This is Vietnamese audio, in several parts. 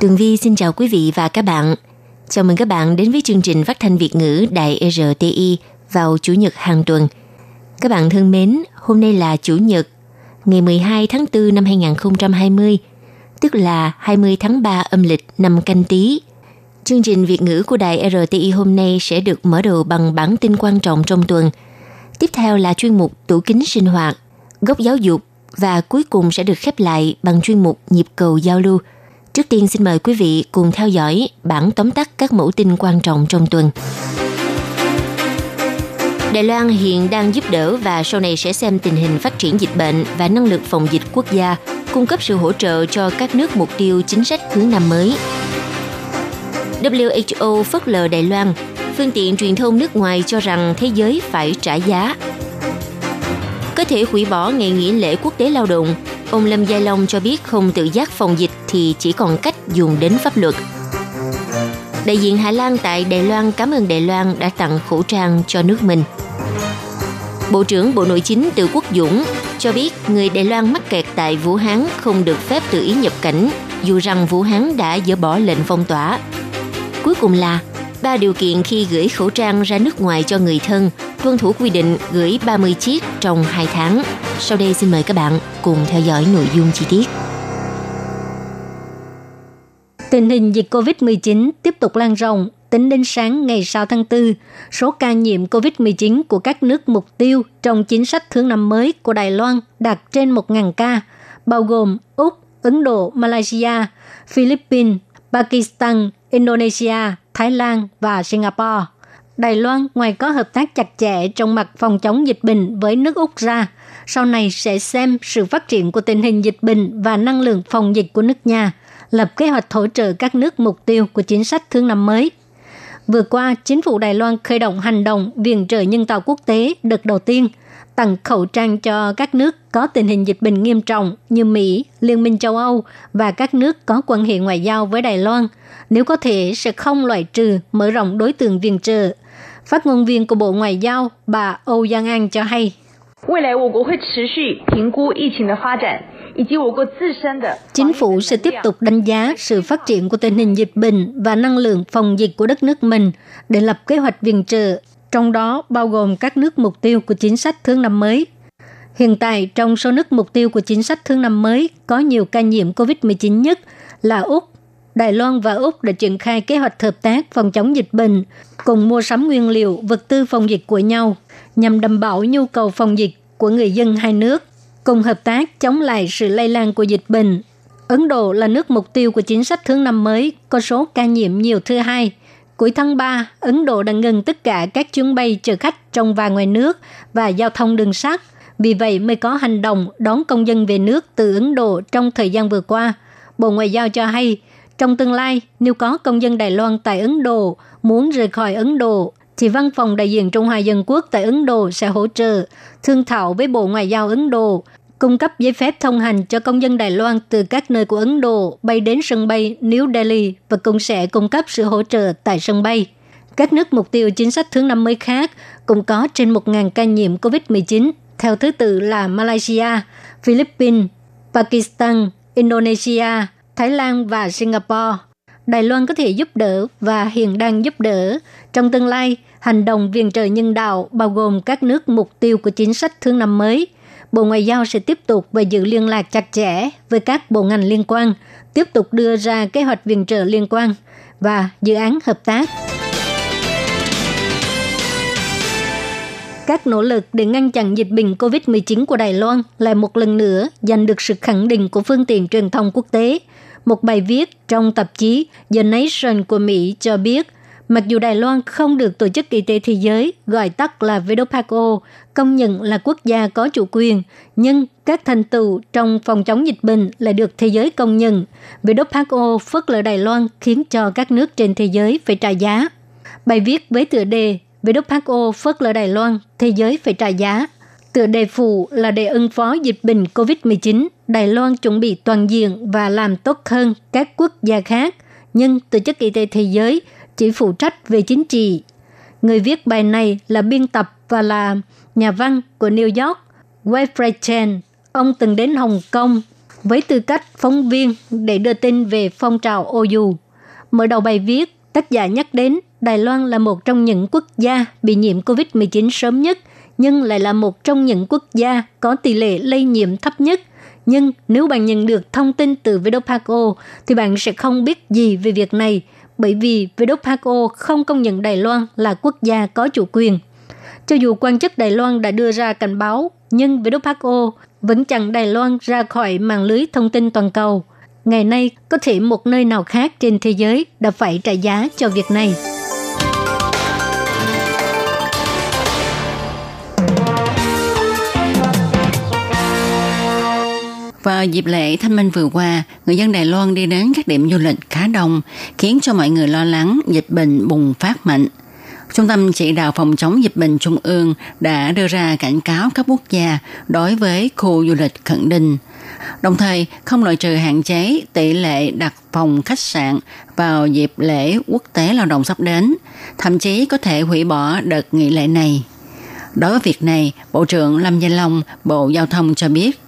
Tường Vi xin chào quý vị và các bạn. Chào mừng các bạn đến với chương trình phát thanh Việt ngữ Đài RTI vào Chủ nhật hàng tuần. Các bạn thân mến, hôm nay là Chủ nhật, ngày 12 tháng 4 năm 2020, tức là 20 tháng 3 âm lịch năm canh tí. Chương trình Việt ngữ của Đài RTI hôm nay sẽ được mở đầu bằng bản tin quan trọng trong tuần. Tiếp theo là chuyên mục tủ kính sinh hoạt, góc giáo dục và cuối cùng sẽ được khép lại bằng chuyên mục nhịp cầu giao lưu. Trước tiên xin mời quý vị cùng theo dõi bản tóm tắt các mẫu tin quan trọng trong tuần. Đài Loan hiện đang giúp đỡ và sau này sẽ xem tình hình phát triển dịch bệnh và năng lực phòng dịch quốc gia, cung cấp sự hỗ trợ cho các nước mục tiêu chính sách hướng năm mới. WHO phớt lờ Đài Loan, phương tiện truyền thông nước ngoài cho rằng thế giới phải trả giá. Có thể hủy bỏ ngày nghỉ lễ quốc tế lao động, ông Lâm Gia Long cho biết không tự giác phòng dịch thì chỉ còn cách dùng đến pháp luật. Đại diện Hà Lan tại Đài Loan cảm ơn Đài Loan đã tặng khẩu trang cho nước mình. Bộ trưởng Bộ Nội chính Từ Quốc Dũng cho biết người Đài Loan mắc kẹt tại Vũ Hán không được phép tự ý nhập cảnh, dù rằng Vũ Hán đã dỡ bỏ lệnh phong tỏa. Cuối cùng là ba điều kiện khi gửi khẩu trang ra nước ngoài cho người thân, tuân thủ quy định gửi 30 chiếc trong 2 tháng. Sau đây xin mời các bạn cùng theo dõi nội dung chi tiết. Tình hình dịch COVID-19 tiếp tục lan rộng. Tính đến sáng ngày 6 tháng 4, số ca nhiễm COVID-19 của các nước mục tiêu trong chính sách thương năm mới của Đài Loan đạt trên 1.000 ca, bao gồm Úc, Ấn Độ, Malaysia, Philippines, Pakistan, Indonesia, Thái Lan và Singapore. Đài Loan ngoài có hợp tác chặt chẽ trong mặt phòng chống dịch bệnh với nước Úc ra, sau này sẽ xem sự phát triển của tình hình dịch bệnh và năng lượng phòng dịch của nước nhà, lập kế hoạch hỗ trợ các nước mục tiêu của chính sách thương năm mới. Vừa qua, chính phủ Đài Loan khởi động hành động viện trợ nhân tạo quốc tế đợt đầu tiên, tặng khẩu trang cho các nước có tình hình dịch bệnh nghiêm trọng như Mỹ, Liên minh châu Âu và các nước có quan hệ ngoại giao với Đài Loan, nếu có thể sẽ không loại trừ mở rộng đối tượng viện trợ. Phát ngôn viên của Bộ Ngoại giao bà Âu Giang An cho hay. Chính phủ sẽ tiếp tục đánh giá sự phát triển của tình hình dịch bệnh và năng lượng phòng dịch của đất nước mình để lập kế hoạch viện trợ trong đó bao gồm các nước mục tiêu của chính sách thương năm mới. Hiện tại, trong số nước mục tiêu của chính sách thương năm mới có nhiều ca nhiễm COVID-19 nhất là Úc. Đài Loan và Úc đã triển khai kế hoạch hợp tác phòng chống dịch bệnh, cùng mua sắm nguyên liệu, vật tư phòng dịch của nhau, nhằm đảm bảo nhu cầu phòng dịch của người dân hai nước cùng hợp tác chống lại sự lây lan của dịch bệnh. Ấn Độ là nước mục tiêu của chính sách thương năm mới, có số ca nhiễm nhiều thứ hai. Cuối tháng 3, Ấn Độ đã ngừng tất cả các chuyến bay chở khách trong và ngoài nước và giao thông đường sắt. Vì vậy mới có hành động đón công dân về nước từ Ấn Độ trong thời gian vừa qua. Bộ Ngoại giao cho hay, trong tương lai, nếu có công dân Đài Loan tại Ấn Độ muốn rời khỏi Ấn Độ, thì văn phòng đại diện Trung Hoa Dân Quốc tại Ấn Độ sẽ hỗ trợ, thương thảo với Bộ Ngoại giao Ấn Độ cung cấp giấy phép thông hành cho công dân Đài Loan từ các nơi của Ấn Độ bay đến sân bay New Delhi và cũng sẽ cung cấp sự hỗ trợ tại sân bay. Các nước mục tiêu chính sách thứ 50 khác cũng có trên 1.000 ca nhiễm COVID-19, theo thứ tự là Malaysia, Philippines, Pakistan, Indonesia, Thái Lan và Singapore. Đài Loan có thể giúp đỡ và hiện đang giúp đỡ. Trong tương lai, hành động viện trợ nhân đạo bao gồm các nước mục tiêu của chính sách thương năm mới – Bộ Ngoại giao sẽ tiếp tục và giữ liên lạc chặt chẽ với các bộ ngành liên quan, tiếp tục đưa ra kế hoạch viện trợ liên quan và dự án hợp tác. Các nỗ lực để ngăn chặn dịch bệnh COVID-19 của Đài Loan lại một lần nữa giành được sự khẳng định của phương tiện truyền thông quốc tế. Một bài viết trong tạp chí The Nation của Mỹ cho biết Mặc dù Đài Loan không được Tổ chức Y tế Thế giới, gọi tắt là WHO, công nhận là quốc gia có chủ quyền, nhưng các thành tựu trong phòng chống dịch bệnh lại được thế giới công nhận. WHO phớt lờ Đài Loan khiến cho các nước trên thế giới phải trả giá. Bài viết với tựa đề WHO phớt lờ Đài Loan, thế giới phải trả giá. Tựa đề phụ là để ứng phó dịch bệnh COVID-19, Đài Loan chuẩn bị toàn diện và làm tốt hơn các quốc gia khác. Nhưng Tổ chức Y tế Thế giới – chỉ phụ trách về chính trị. Người viết bài này là biên tập và là nhà văn của New York, Wilfred Chen. Ông từng đến Hồng Kông với tư cách phóng viên để đưa tin về phong trào OU. Mở đầu bài viết, tác giả nhắc đến Đài Loan là một trong những quốc gia bị nhiễm COVID-19 sớm nhất, nhưng lại là một trong những quốc gia có tỷ lệ lây nhiễm thấp nhất. Nhưng nếu bạn nhận được thông tin từ WHO thì bạn sẽ không biết gì về việc này – bởi vì WHO không công nhận Đài Loan là quốc gia có chủ quyền. Cho dù quan chức Đài Loan đã đưa ra cảnh báo, nhưng WHO vẫn chặn Đài Loan ra khỏi mạng lưới thông tin toàn cầu. Ngày nay, có thể một nơi nào khác trên thế giới đã phải trả giá cho việc này. Vào dịp lễ thanh minh vừa qua, người dân Đài Loan đi đến các điểm du lịch khá đông, khiến cho mọi người lo lắng dịch bệnh bùng phát mạnh. Trung tâm chỉ đạo phòng chống dịch bệnh Trung ương đã đưa ra cảnh cáo các quốc gia đối với khu du lịch khẩn định, đồng thời không loại trừ hạn chế tỷ lệ đặt phòng khách sạn vào dịp lễ quốc tế lao động sắp đến, thậm chí có thể hủy bỏ đợt nghỉ lễ này. Đối với việc này, Bộ trưởng Lâm Gia Long, Bộ Giao thông cho biết,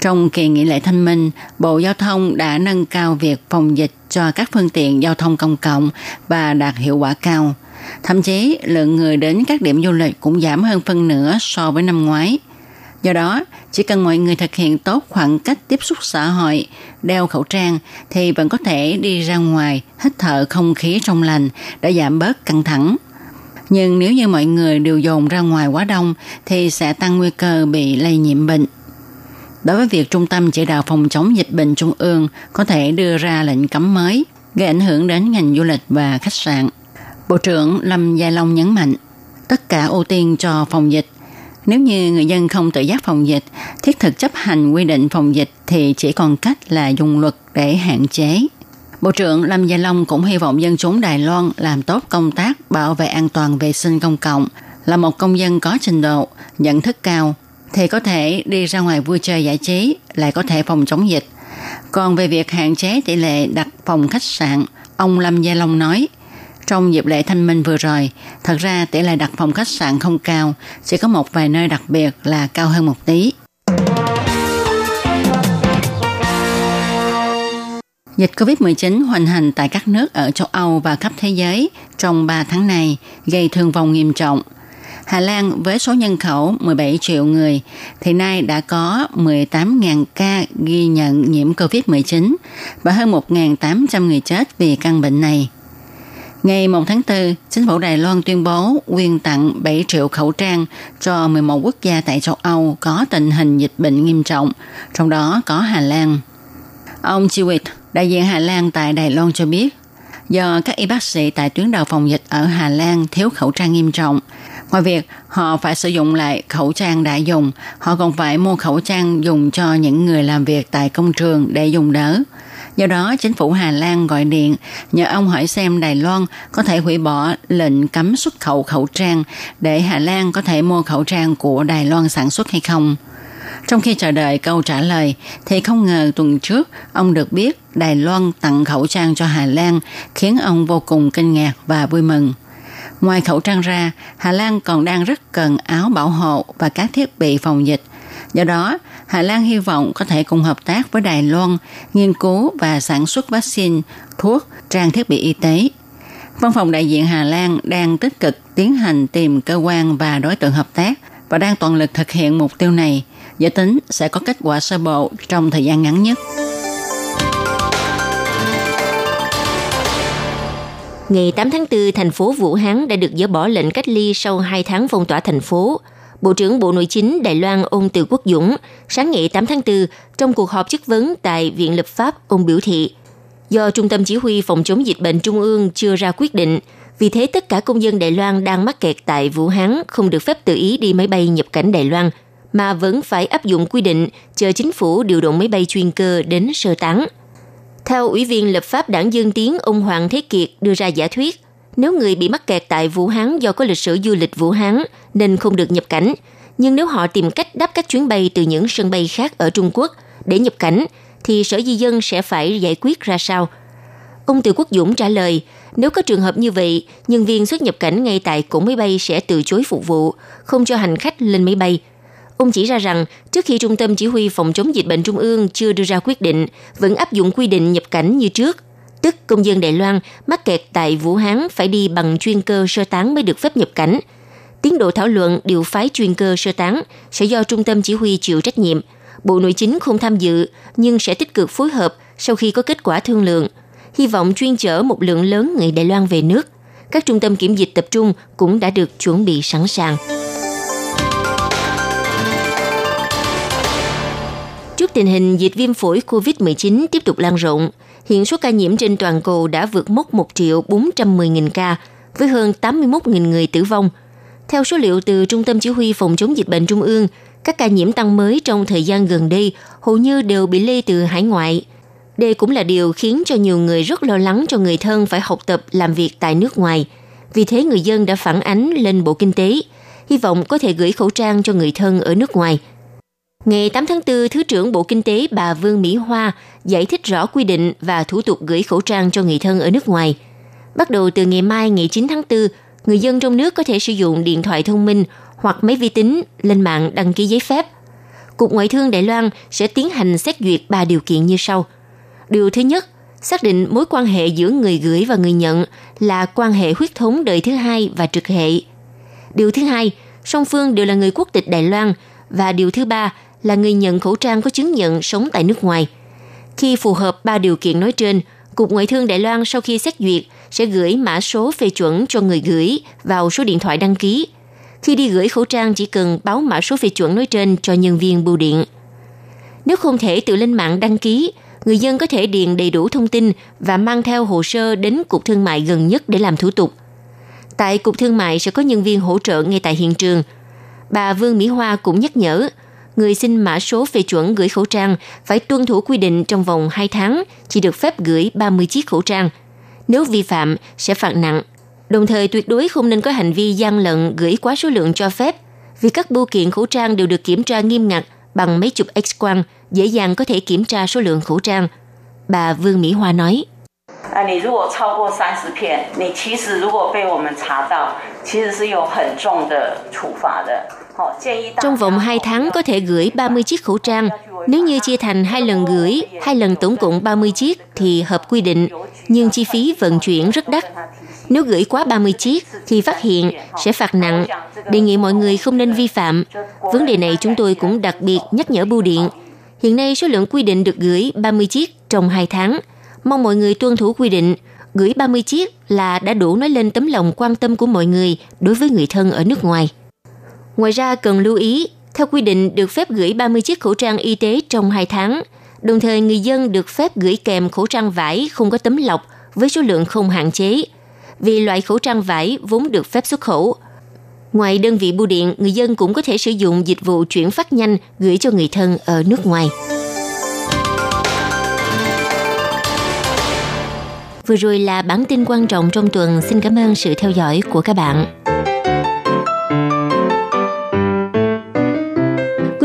trong kỳ nghỉ lễ thanh minh, Bộ Giao thông đã nâng cao việc phòng dịch cho các phương tiện giao thông công cộng và đạt hiệu quả cao. Thậm chí, lượng người đến các điểm du lịch cũng giảm hơn phân nửa so với năm ngoái. Do đó, chỉ cần mọi người thực hiện tốt khoảng cách tiếp xúc xã hội, đeo khẩu trang thì vẫn có thể đi ra ngoài, hít thở không khí trong lành để giảm bớt căng thẳng. Nhưng nếu như mọi người đều dồn ra ngoài quá đông thì sẽ tăng nguy cơ bị lây nhiễm bệnh. Đối với việc Trung tâm Chỉ đạo Phòng chống dịch bệnh Trung ương có thể đưa ra lệnh cấm mới, gây ảnh hưởng đến ngành du lịch và khách sạn. Bộ trưởng Lâm Gia Long nhấn mạnh, tất cả ưu tiên cho phòng dịch. Nếu như người dân không tự giác phòng dịch, thiết thực chấp hành quy định phòng dịch thì chỉ còn cách là dùng luật để hạn chế. Bộ trưởng Lâm Gia Long cũng hy vọng dân chúng Đài Loan làm tốt công tác bảo vệ an toàn vệ sinh công cộng, là một công dân có trình độ, nhận thức cao, thì có thể đi ra ngoài vui chơi giải trí, lại có thể phòng chống dịch. Còn về việc hạn chế tỷ lệ đặt phòng khách sạn, ông Lâm Gia Long nói, trong dịp lễ thanh minh vừa rồi, thật ra tỷ lệ đặt phòng khách sạn không cao, chỉ có một vài nơi đặc biệt là cao hơn một tí. Dịch COVID-19 hoành hành tại các nước ở châu Âu và khắp thế giới trong 3 tháng này gây thương vong nghiêm trọng – Hà Lan với số nhân khẩu 17 triệu người thì nay đã có 18.000 ca ghi nhận nhiễm COVID-19 và hơn 1.800 người chết vì căn bệnh này. Ngày 1 tháng 4, chính phủ Đài Loan tuyên bố quyên tặng 7 triệu khẩu trang cho 11 quốc gia tại châu Âu có tình hình dịch bệnh nghiêm trọng, trong đó có Hà Lan. Ông Chiwit, đại diện Hà Lan tại Đài Loan cho biết, do các y bác sĩ tại tuyến đầu phòng dịch ở Hà Lan thiếu khẩu trang nghiêm trọng, Ngoài việc họ phải sử dụng lại khẩu trang đã dùng, họ còn phải mua khẩu trang dùng cho những người làm việc tại công trường để dùng đỡ. Do đó, chính phủ Hà Lan gọi điện nhờ ông hỏi xem Đài Loan có thể hủy bỏ lệnh cấm xuất khẩu khẩu trang để Hà Lan có thể mua khẩu trang của Đài Loan sản xuất hay không. Trong khi chờ đợi câu trả lời, thì không ngờ tuần trước ông được biết Đài Loan tặng khẩu trang cho Hà Lan khiến ông vô cùng kinh ngạc và vui mừng. Ngoài khẩu trang ra, Hà Lan còn đang rất cần áo bảo hộ và các thiết bị phòng dịch. Do đó, Hà Lan hy vọng có thể cùng hợp tác với Đài Loan nghiên cứu và sản xuất vaccine, thuốc, trang thiết bị y tế. Văn phòng đại diện Hà Lan đang tích cực tiến hành tìm cơ quan và đối tượng hợp tác và đang toàn lực thực hiện mục tiêu này, dự tính sẽ có kết quả sơ bộ trong thời gian ngắn nhất. Ngày 8 tháng 4, thành phố Vũ Hán đã được dỡ bỏ lệnh cách ly sau 2 tháng phong tỏa thành phố. Bộ trưởng Bộ Nội chính Đài Loan ông Từ Quốc Dũng sáng ngày 8 tháng 4 trong cuộc họp chất vấn tại Viện Lập pháp ông biểu thị do Trung tâm Chỉ huy Phòng chống dịch bệnh Trung ương chưa ra quyết định, Vì thế tất cả công dân Đài Loan đang mắc kẹt tại Vũ Hán không được phép tự ý đi máy bay nhập cảnh Đài Loan, mà vẫn phải áp dụng quy định chờ chính phủ điều động máy bay chuyên cơ đến sơ tán. Theo Ủy viên lập pháp đảng Dân Tiến ông Hoàng Thế Kiệt đưa ra giả thuyết, nếu người bị mắc kẹt tại Vũ Hán do có lịch sử du lịch Vũ Hán nên không được nhập cảnh, nhưng nếu họ tìm cách đáp các chuyến bay từ những sân bay khác ở Trung Quốc để nhập cảnh, thì Sở Di dân sẽ phải giải quyết ra sao? Ông Từ Quốc Dũng trả lời, nếu có trường hợp như vậy, nhân viên xuất nhập cảnh ngay tại cổng máy bay sẽ từ chối phục vụ, không cho hành khách lên máy bay. Ông chỉ ra rằng, trước khi Trung tâm Chỉ huy Phòng chống dịch bệnh Trung ương chưa đưa ra quyết định, vẫn áp dụng quy định nhập cảnh như trước, tức công dân Đài Loan mắc kẹt tại Vũ Hán phải đi bằng chuyên cơ sơ tán mới được phép nhập cảnh. Tiến độ thảo luận điều phái chuyên cơ sơ tán sẽ do Trung tâm Chỉ huy chịu trách nhiệm. Bộ Nội chính không tham dự, nhưng sẽ tích cực phối hợp sau khi có kết quả thương lượng. Hy vọng chuyên chở một lượng lớn người Đài Loan về nước. Các trung tâm kiểm dịch tập trung cũng đã được chuẩn bị sẵn sàng. Trước tình hình dịch viêm phổi COVID-19 tiếp tục lan rộng, hiện số ca nhiễm trên toàn cầu đã vượt mốc 1 triệu 410 nghìn ca, với hơn 81 nghìn người tử vong. Theo số liệu từ Trung tâm Chỉ huy Phòng chống dịch bệnh Trung ương, các ca nhiễm tăng mới trong thời gian gần đây hầu như đều bị lây từ hải ngoại. Đây cũng là điều khiến cho nhiều người rất lo lắng cho người thân phải học tập làm việc tại nước ngoài. Vì thế người dân đã phản ánh lên Bộ Kinh tế, hy vọng có thể gửi khẩu trang cho người thân ở nước ngoài – Ngày 8 tháng 4, Thứ trưởng Bộ Kinh tế bà Vương Mỹ Hoa giải thích rõ quy định và thủ tục gửi khẩu trang cho người thân ở nước ngoài. Bắt đầu từ ngày mai ngày 9 tháng 4, người dân trong nước có thể sử dụng điện thoại thông minh hoặc máy vi tính lên mạng đăng ký giấy phép. Cục Ngoại thương Đài Loan sẽ tiến hành xét duyệt ba điều kiện như sau. Điều thứ nhất, xác định mối quan hệ giữa người gửi và người nhận là quan hệ huyết thống đời thứ hai và trực hệ. Điều thứ hai, song phương đều là người quốc tịch Đài Loan và điều thứ ba là người nhận khẩu trang có chứng nhận sống tại nước ngoài. Khi phù hợp ba điều kiện nói trên, Cục Ngoại thương Đài Loan sau khi xét duyệt sẽ gửi mã số phê chuẩn cho người gửi vào số điện thoại đăng ký. Khi đi gửi khẩu trang chỉ cần báo mã số phê chuẩn nói trên cho nhân viên bưu điện. Nếu không thể tự lên mạng đăng ký, người dân có thể điền đầy đủ thông tin và mang theo hồ sơ đến Cục Thương mại gần nhất để làm thủ tục. Tại Cục Thương mại sẽ có nhân viên hỗ trợ ngay tại hiện trường. Bà Vương Mỹ Hoa cũng nhắc nhở, người xin mã số phê chuẩn gửi khẩu trang phải tuân thủ quy định trong vòng 2 tháng chỉ được phép gửi 30 chiếc khẩu trang. Nếu vi phạm sẽ phạt nặng. Đồng thời tuyệt đối không nên có hành vi gian lận gửi quá số lượng cho phép vì các bưu kiện khẩu trang đều được kiểm tra nghiêm ngặt bằng máy chụp X-quang, dễ dàng có thể kiểm tra số lượng khẩu trang. Bà Vương Mỹ Hoa nói. 啊，你如果超过三十片，你其实如果被我们查到，其实是有很重的处罚的。 Trong vòng 2 tháng có thể gửi 30 chiếc khẩu trang. Nếu như chia thành hai lần gửi, hai lần tổng cộng 30 chiếc thì hợp quy định, nhưng chi phí vận chuyển rất đắt. Nếu gửi quá 30 chiếc thì phát hiện sẽ phạt nặng. Đề nghị mọi người không nên vi phạm. Vấn đề này chúng tôi cũng đặc biệt nhắc nhở bưu điện. Hiện nay số lượng quy định được gửi 30 chiếc trong 2 tháng. Mong mọi người tuân thủ quy định. Gửi 30 chiếc là đã đủ nói lên tấm lòng quan tâm của mọi người đối với người thân ở nước ngoài. Ngoài ra cần lưu ý, theo quy định được phép gửi 30 chiếc khẩu trang y tế trong 2 tháng. Đồng thời người dân được phép gửi kèm khẩu trang vải không có tấm lọc với số lượng không hạn chế. Vì loại khẩu trang vải vốn được phép xuất khẩu. Ngoài đơn vị bưu điện, người dân cũng có thể sử dụng dịch vụ chuyển phát nhanh gửi cho người thân ở nước ngoài. Vừa rồi là bản tin quan trọng trong tuần. Xin cảm ơn sự theo dõi của các bạn.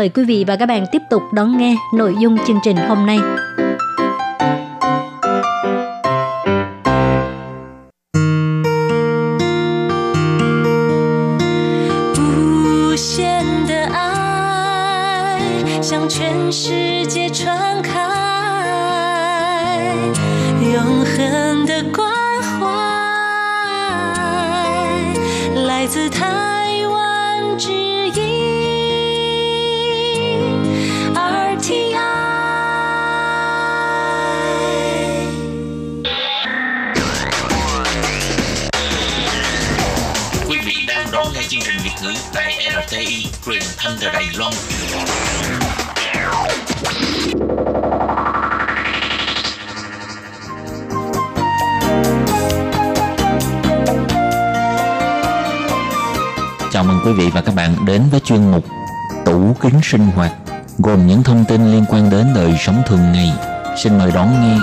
mời quý vị và các bạn tiếp tục đón nghe nội dung chương trình hôm nay. Bạn đến với chuyên mục Tủ kính sinh hoạt gồm những thông tin liên quan đến đời sống thường ngày. Xin mời đón nghe.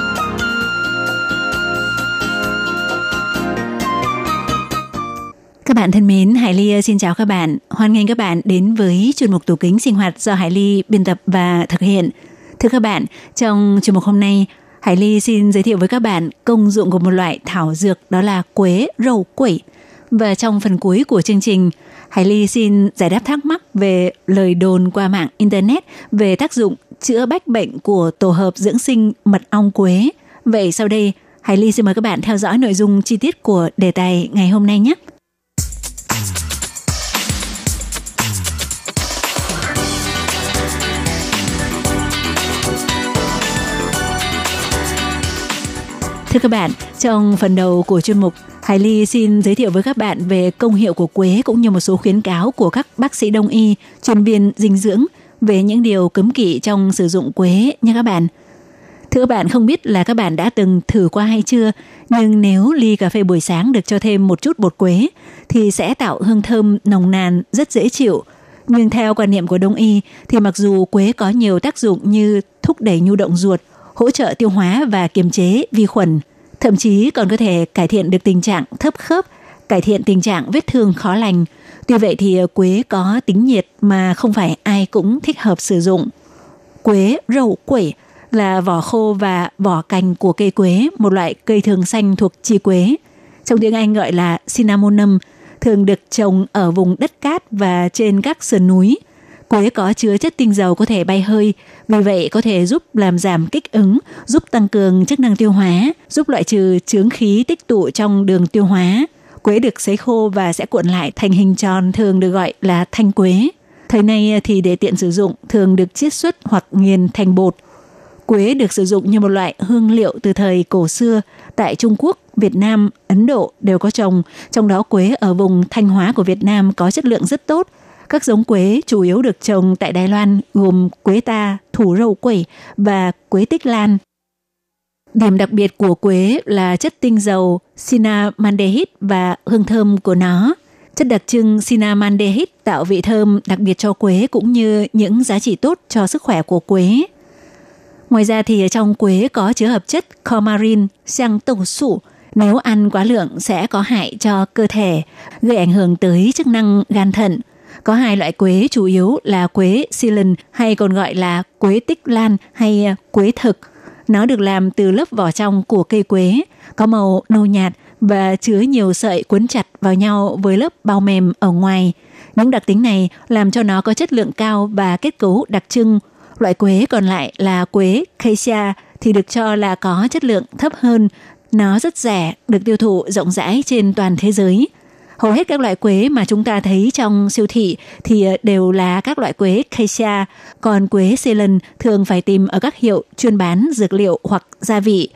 Các bạn thân mến, Hải Ly xin chào các bạn. Hoan nghênh các bạn đến với chuyên mục tủ kính sinh hoạt do Hải Ly biên tập và thực hiện. Thưa các bạn, trong chuyên mục hôm nay, Hải Ly xin giới thiệu với các bạn công dụng của một loại thảo dược đó là quế râu quẩy. Và trong phần cuối của chương trình, Hải Ly xin giải đáp thắc mắc về lời đồn qua mạng Internet về tác dụng chữa bách bệnh của tổ hợp dưỡng sinh mật ong quế. Vậy sau đây, Hải Ly xin mời các bạn theo dõi nội dung chi tiết của đề tài ngày hôm nay nhé. Thưa các bạn, trong phần đầu của chuyên mục, Hải Ly xin giới thiệu với các bạn về công hiệu của quế cũng như một số khuyến cáo của các bác sĩ đông y, chuyên viên dinh dưỡng về những điều cấm kỵ trong sử dụng quế nha các bạn. Thưa các bạn, không biết là các bạn đã từng thử qua hay chưa, nhưng nếu ly cà phê buổi sáng được cho thêm một chút bột quế thì sẽ tạo hương thơm nồng nàn rất dễ chịu. Nhưng theo quan niệm của đông y thì mặc dù quế có nhiều tác dụng như thúc đẩy nhu động ruột, hỗ trợ tiêu hóa và kiềm chế vi khuẩn, thậm chí còn có thể cải thiện được tình trạng thấp khớp, cải thiện tình trạng vết thương khó lành. Tuy vậy thì quế có tính nhiệt mà không phải ai cũng thích hợp sử dụng. Quế râu quẩy là vỏ khô và vỏ cành của cây quế, một loại cây thường xanh thuộc chi quế. Trong tiếng Anh gọi là cinnamonum, thường được trồng ở vùng đất cát và trên các sườn núi. Quế có chứa chất tinh dầu có thể bay hơi, vì vậy có thể giúp làm giảm kích ứng, giúp tăng cường chức năng tiêu hóa, giúp loại trừ chướng khí tích tụ trong đường tiêu hóa. Quế được sấy khô và sẽ cuộn lại thành hình tròn thường được gọi là thanh quế. Thời nay thì để tiện sử dụng thường được chiết xuất hoặc nghiền thành bột. Quế được sử dụng như một loại hương liệu từ thời cổ xưa tại Trung Quốc, Việt Nam, Ấn Độ đều có trồng, trong đó quế ở vùng Thanh Hóa của Việt Nam có chất lượng rất tốt, các giống quế chủ yếu được trồng tại Đài Loan gồm quế ta, thủ râu quẩy và quế tích lan. Điểm đặc biệt của quế là chất tinh dầu cinnamaldehyde và hương thơm của nó. Chất đặc trưng cinnamaldehyde tạo vị thơm đặc biệt cho quế cũng như những giá trị tốt cho sức khỏe của quế. Ngoài ra thì trong quế có chứa hợp chất coumarin, xăng tổng sủ. Nếu ăn quá lượng sẽ có hại cho cơ thể, gây ảnh hưởng tới chức năng gan thận, có hai loại quế chủ yếu là quế Ceylon hay còn gọi là quế tích lan hay à, quế thực. Nó được làm từ lớp vỏ trong của cây quế, có màu nâu nhạt và chứa nhiều sợi cuốn chặt vào nhau với lớp bao mềm ở ngoài. Những đặc tính này làm cho nó có chất lượng cao và kết cấu đặc trưng. Loại quế còn lại là quế Acacia thì được cho là có chất lượng thấp hơn. Nó rất rẻ, được tiêu thụ rộng rãi trên toàn thế giới. Hầu hết các loại quế mà chúng ta thấy trong siêu thị thì ờ, đều là các loại quế Acacia, còn quế Ceylon thường phải tìm ở các hiệu chuyên bán dược liệu hoặc gia vị.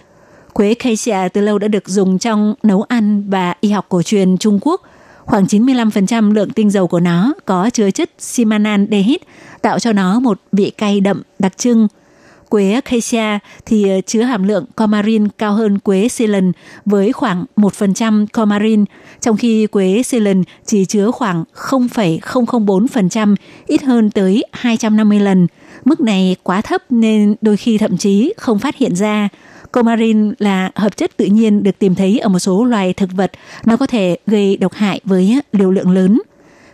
Quế Acacia từ lâu đã được dùng trong nấu ăn và y học cổ truyền Trung Quốc. Khoảng 95% lượng tinh dầu của nó có chứa chất simanaldehyde, tạo cho nó một vị cay đậm đặc trưng. Quế acacia thì ờ, chứa hàm lượng comarin cao hơn quế Ceylon với khoảng 1% comarin, trong khi quế Ceylon chỉ chứa khoảng 0,004%, ít hơn tới 250 lần. Mức này quá thấp nên đôi khi thậm chí không phát hiện ra. Comarin là hợp chất tự nhiên được tìm thấy ở một số loài thực vật. Nó có thể gây độc hại với liều lượng lớn.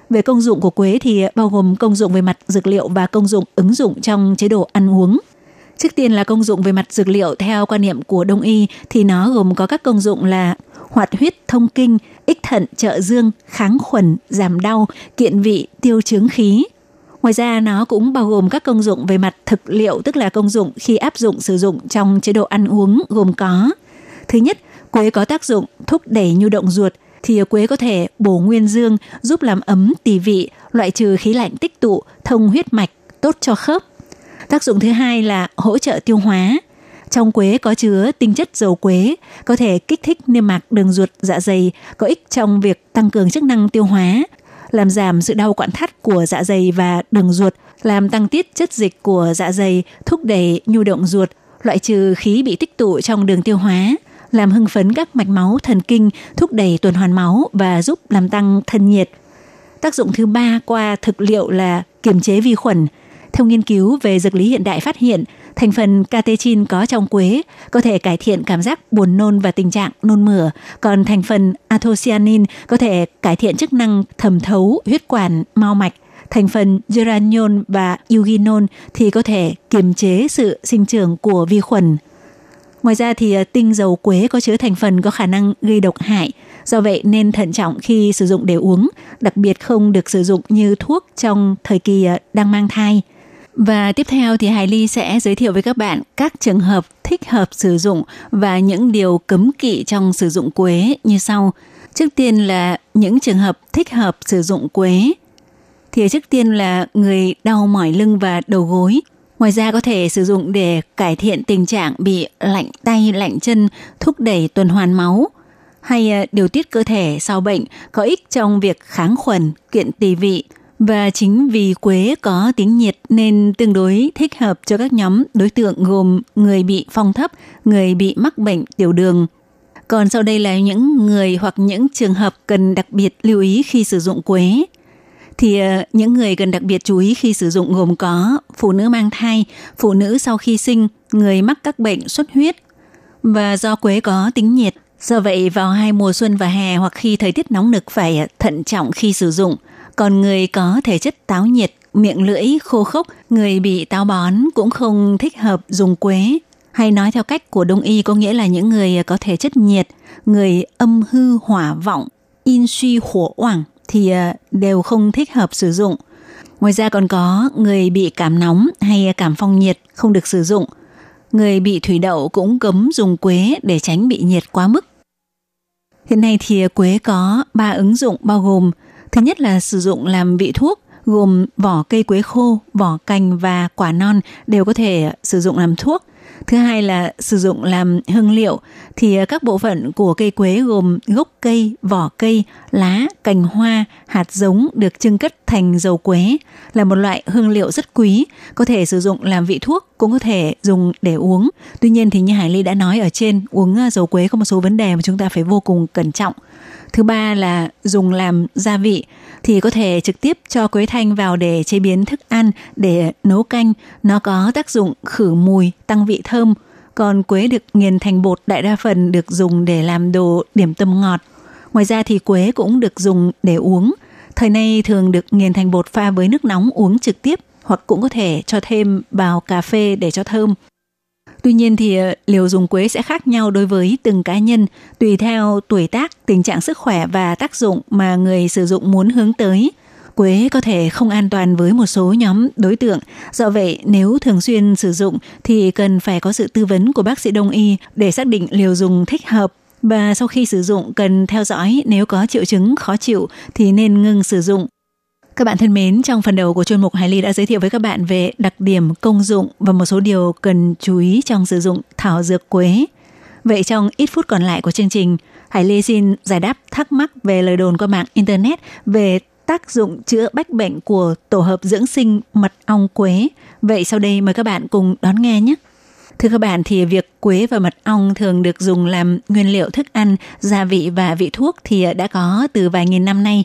Về công dụng của quế thì ờ, bao gồm công dụng về mặt dược liệu và công dụng ứng dụng trong chế độ ăn uống. Trước tiên là công dụng về mặt dược liệu theo quan niệm của Đông y thì nó gồm có các công dụng là hoạt huyết thông kinh, ích thận trợ dương, kháng khuẩn, giảm đau, kiện vị, tiêu chướng khí. Ngoài ra nó cũng bao gồm các công dụng về mặt thực liệu tức là công dụng khi áp dụng sử dụng trong chế độ ăn uống gồm có Thứ nhất, quế có tác dụng thúc đẩy nhu động ruột thì quế có thể bổ nguyên dương, giúp làm ấm tỳ vị, loại trừ khí lạnh tích tụ, thông huyết mạch, tốt cho khớp. Tác dụng thứ hai là hỗ trợ tiêu hóa. Trong quế có chứa tinh chất dầu quế, có thể kích thích niêm mạc đường ruột dạ dày, có ích trong việc tăng cường chức năng tiêu hóa, làm giảm sự đau quặn thắt của dạ dày và đường ruột, làm tăng tiết chất dịch của dạ dày, thúc đẩy nhu động ruột, loại trừ khí bị tích tụ trong đường tiêu hóa, làm hưng phấn các mạch máu thần kinh, thúc đẩy tuần hoàn máu và giúp làm tăng thân nhiệt. Tác dụng thứ ba qua thực liệu là kiềm chế vi khuẩn. Theo nghiên cứu về dược lý hiện đại phát hiện, thành phần catechin có trong quế có thể cải thiện cảm giác buồn nôn và tình trạng nôn mửa, còn thành phần anthocyanin có thể cải thiện chức năng thẩm thấu huyết quản, mau mạch. Thành phần geraniol và eugenol thì có thể kiềm chế sự sinh trưởng của vi khuẩn. Ngoài ra thì ờ, tinh dầu quế có chứa thành phần có khả năng gây độc hại, do vậy nên thận trọng khi sử dụng để uống, đặc biệt không được sử dụng như thuốc trong thời kỳ ờ, đang mang thai. Và tiếp theo thì Hải Ly sẽ giới thiệu với các bạn các trường hợp thích hợp sử dụng và những điều cấm kỵ trong sử dụng quế như sau. Trước tiên là những trường hợp thích hợp sử dụng quế. Thì trước tiên là người đau mỏi lưng và đầu gối. Ngoài ra có thể sử dụng để cải thiện tình trạng bị lạnh tay, lạnh chân, thúc đẩy tuần hoàn máu hay à, điều tiết cơ thể sau bệnh có ích trong việc kháng khuẩn, kiện tỳ vị, và chính vì quế có tính nhiệt nên tương đối thích hợp cho các nhóm đối tượng gồm người bị phong thấp, người bị mắc bệnh tiểu đường. Còn sau đây là những người hoặc những trường hợp cần đặc biệt lưu ý khi sử dụng quế. Thì ờ, những người cần đặc biệt chú ý khi sử dụng gồm có phụ nữ mang thai, phụ nữ sau khi sinh, người mắc các bệnh xuất huyết. Và do quế có tính nhiệt, do vậy vào hai mùa xuân và hè hoặc khi thời tiết nóng nực phải thận trọng khi sử dụng – còn người có thể chất táo nhiệt, miệng lưỡi khô khốc, người bị táo bón cũng không thích hợp dùng quế. Hay nói theo cách của đông y có nghĩa là những người có thể chất nhiệt, người âm hư hỏa vọng, in suy h 火 oảng thì ờ, đều không thích hợp sử dụng. Ngoài ra còn có người bị cảm nóng hay cảm phong nhiệt không được sử dụng. Người bị thủy đậu cũng cấm dùng quế để tránh bị nhiệt quá mức. Hiện nay thì quế có 3 ứng dụng bao gồm Thứ nhất là sử dụng làm vị thuốc gồm vỏ cây quế khô, vỏ cành và quả non đều có thể sử dụng làm thuốc. Thứ hai là sử dụng làm hương liệu thì à, các bộ phận của cây quế gồm gốc cây, vỏ cây, lá, cành hoa, hạt giống được trưng cất thành dầu quế là một loại hương liệu rất quý, có thể sử dụng làm vị thuốc cũng có thể dùng để uống. Tuy nhiên thì như Hải Ly đã nói ở trên, uống à, dầu quế có một số vấn đề mà chúng ta phải vô cùng cẩn trọng. Thứ ba là dùng làm gia vị thì có thể trực tiếp cho quế thanh vào để chế biến thức ăn, để nấu canh. Nó có tác dụng khử mùi, tăng vị thơm. Còn quế được nghiền thành bột đại đa phần được dùng để làm đồ điểm tâm ngọt. Ngoài ra thì quế cũng được dùng để uống. Thời nay thường được nghiền thành bột pha với nước nóng uống trực tiếp hoặc cũng có thể cho thêm vào cà phê để cho thơm. Tuy nhiên thì ờ, liều dùng quế sẽ khác nhau đối với từng cá nhân, tùy theo tuổi tác, tình trạng sức khỏe và tác dụng mà người sử dụng muốn hướng tới. Quế có thể không an toàn với một số nhóm đối tượng, do vậy nếu thường xuyên sử dụng thì cần phải có sự tư vấn của bác sĩ đông y để xác định liều dùng thích hợp. Và sau khi sử dụng cần theo dõi nếu có triệu chứng khó chịu thì nên ngừng sử dụng các bạn thân mến, trong phần đầu của chuyên mục Hải Ly đã giới thiệu với các bạn về đặc điểm, công dụng và một số điều cần chú ý trong sử dụng thảo dược quế. Vậy trong ít phút còn lại của chương trình, Hải Ly xin giải đáp thắc mắc về lời đồn qua mạng Internet về tác dụng chữa bách bệnh của tổ hợp dưỡng sinh mật ong quế. Vậy sau đây mời các bạn cùng đón nghe nhé. Thưa các bạn thì việc quế và mật ong thường được dùng làm nguyên liệu thức ăn, gia vị và vị thuốc thì đã có từ vài nghìn năm nay.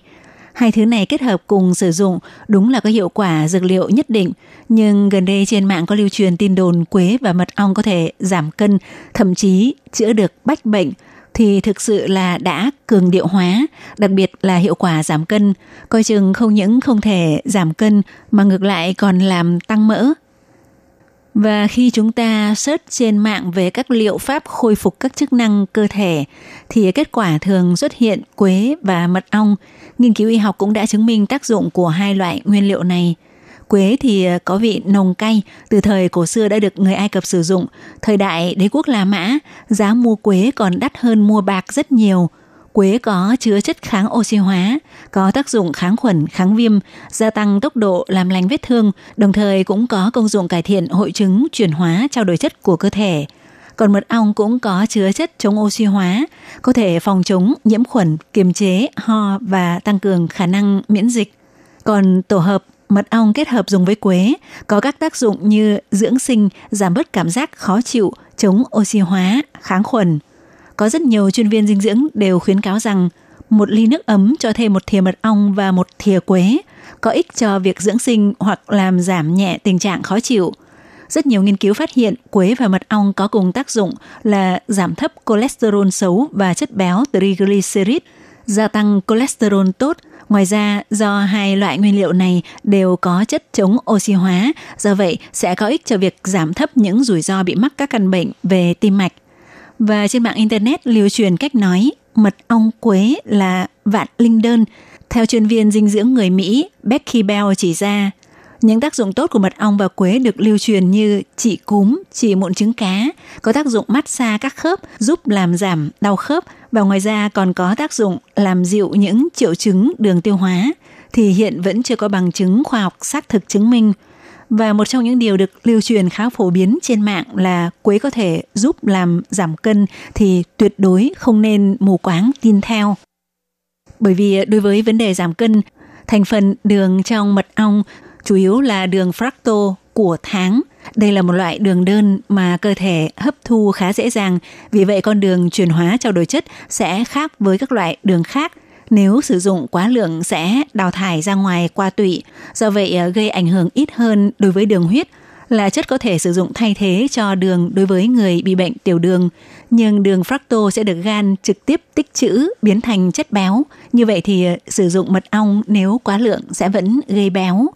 Hai thứ này kết hợp cùng sử dụng đúng là có hiệu quả dược liệu nhất định, nhưng gần đây trên mạng có lưu truyền tin đồn quế và mật ong có thể giảm cân, thậm chí chữa được bách bệnh. Thì thực sự là đã cường điệu hóa, đặc biệt là hiệu quả giảm cân, coi chừng không những không thể giảm cân mà ngược lại còn làm tăng mỡ. Và khi chúng ta search trên mạng về các liệu pháp khôi phục các chức năng cơ thể thì kết quả thường xuất hiện quế và mật ong. Nghiên cứu y học cũng đã chứng minh tác dụng của hai loại nguyên liệu này. Quế thì ờ, có vị nồng cay, từ thời cổ xưa đã được người Ai Cập sử dụng. Thời đại đế quốc La Mã, giá mua quế còn đắt hơn mua bạc rất nhiều – Quế có chứa chất kháng oxy hóa, có tác dụng kháng khuẩn, kháng viêm, gia tăng tốc độ làm lành vết thương, đồng thời cũng có công dụng cải thiện hội chứng chuyển hóa trao đổi chất của cơ thể. Còn mật ong cũng có chứa chất chống oxy hóa, có thể phòng chống nhiễm khuẩn, kiềm chế ho và tăng cường khả năng miễn dịch. Còn tổ hợp mật ong kết hợp dùng với quế có các tác dụng như dưỡng sinh, giảm bớt cảm giác khó chịu, chống oxy hóa, kháng khuẩn – có rất nhiều chuyên viên dinh dưỡng đều khuyến cáo rằng một ly nước ấm cho thêm một thìa mật ong và một thìa quế có ích cho việc dưỡng sinh hoặc làm giảm nhẹ tình trạng khó chịu. Rất nhiều nghiên cứu phát hiện quế và mật ong có cùng tác dụng là giảm thấp cholesterol xấu và chất béo triglycerid, gia tăng cholesterol tốt. Ngoài ra, do hai loại nguyên liệu này đều có chất chống oxy hóa, do vậy sẽ có ích cho việc giảm thấp những rủi ro bị mắc các căn bệnh về tim mạch và trên mạng Internet lưu truyền cách nói mật ong quế là vạn linh đơn. Theo chuyên viên dinh dưỡng người Mỹ Becky Bell chỉ ra, những tác dụng tốt của mật ong và quế được lưu truyền như trị cúm, trị mụn trứng cá, có tác dụng massage các khớp, giúp làm giảm đau khớp và ngoài ra còn có tác dụng làm dịu những triệu chứng đường tiêu hóa thì hiện vẫn chưa có bằng chứng khoa học xác thực chứng minh – và một trong những điều được lưu truyền khá phổ biến trên mạng là quế có thể giúp làm giảm cân thì tuyệt đối không nên mù quáng tin theo. Bởi vì đối với vấn đề giảm cân, thành phần đường trong mật ong chủ yếu là đường fructose của tháng. Đây là một loại đường đơn mà cơ thể hấp thu khá dễ dàng, vì vậy con đường chuyển hóa trao đổi chất sẽ khác với các loại đường khác nếu sử dụng quá lượng sẽ đào thải ra ngoài qua tụy, do vậy ờ, gây ảnh hưởng ít hơn đối với đường huyết là chất có thể sử dụng thay thế cho đường đối với người bị bệnh tiểu đường, nhưng đường fructose sẽ được gan trực tiếp tích trữ biến thành chất béo. Như vậy thì ờ, sử dụng mật ong nếu quá lượng sẽ vẫn gây béo.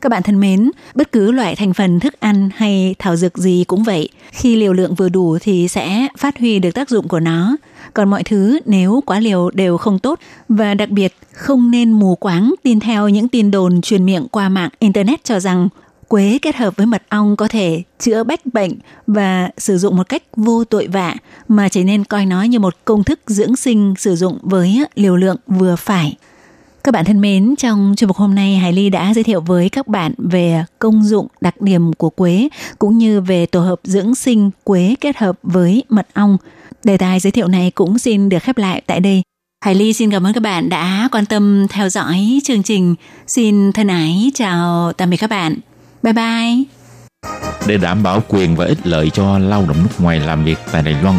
Các bạn thân mến, bất cứ loại thành phần thức ăn hay thảo dược gì cũng vậy, khi liều lượng vừa đủ thì sẽ phát huy được tác dụng của nó. Còn mọi thứ nếu quá liều đều không tốt và đặc biệt không nên mù quáng tin theo những tin đồn truyền miệng qua mạng internet cho rằng quế kết hợp với mật ong có thể chữa bách bệnh và sử dụng một cách vô tội vạ mà chỉ nên coi nó như một công thức dưỡng sinh sử dụng với liều lượng vừa phải. Các bạn thân mến, trong chương mục hôm nay Hải Ly đã giới thiệu với các bạn về công dụng đặc điểm của quế cũng như về tổ hợp dưỡng sinh quế kết hợp với mật ong. Đề tài giới thiệu này cũng xin được khép lại tại đây. Hải Ly xin cảm ơn các bạn đã quan tâm theo dõi chương trình. Xin thân ái chào tạm biệt các bạn. Bye bye. Để đảm bảo quyền và ích lợi cho lao động nước ngoài làm việc tại Đài Loan,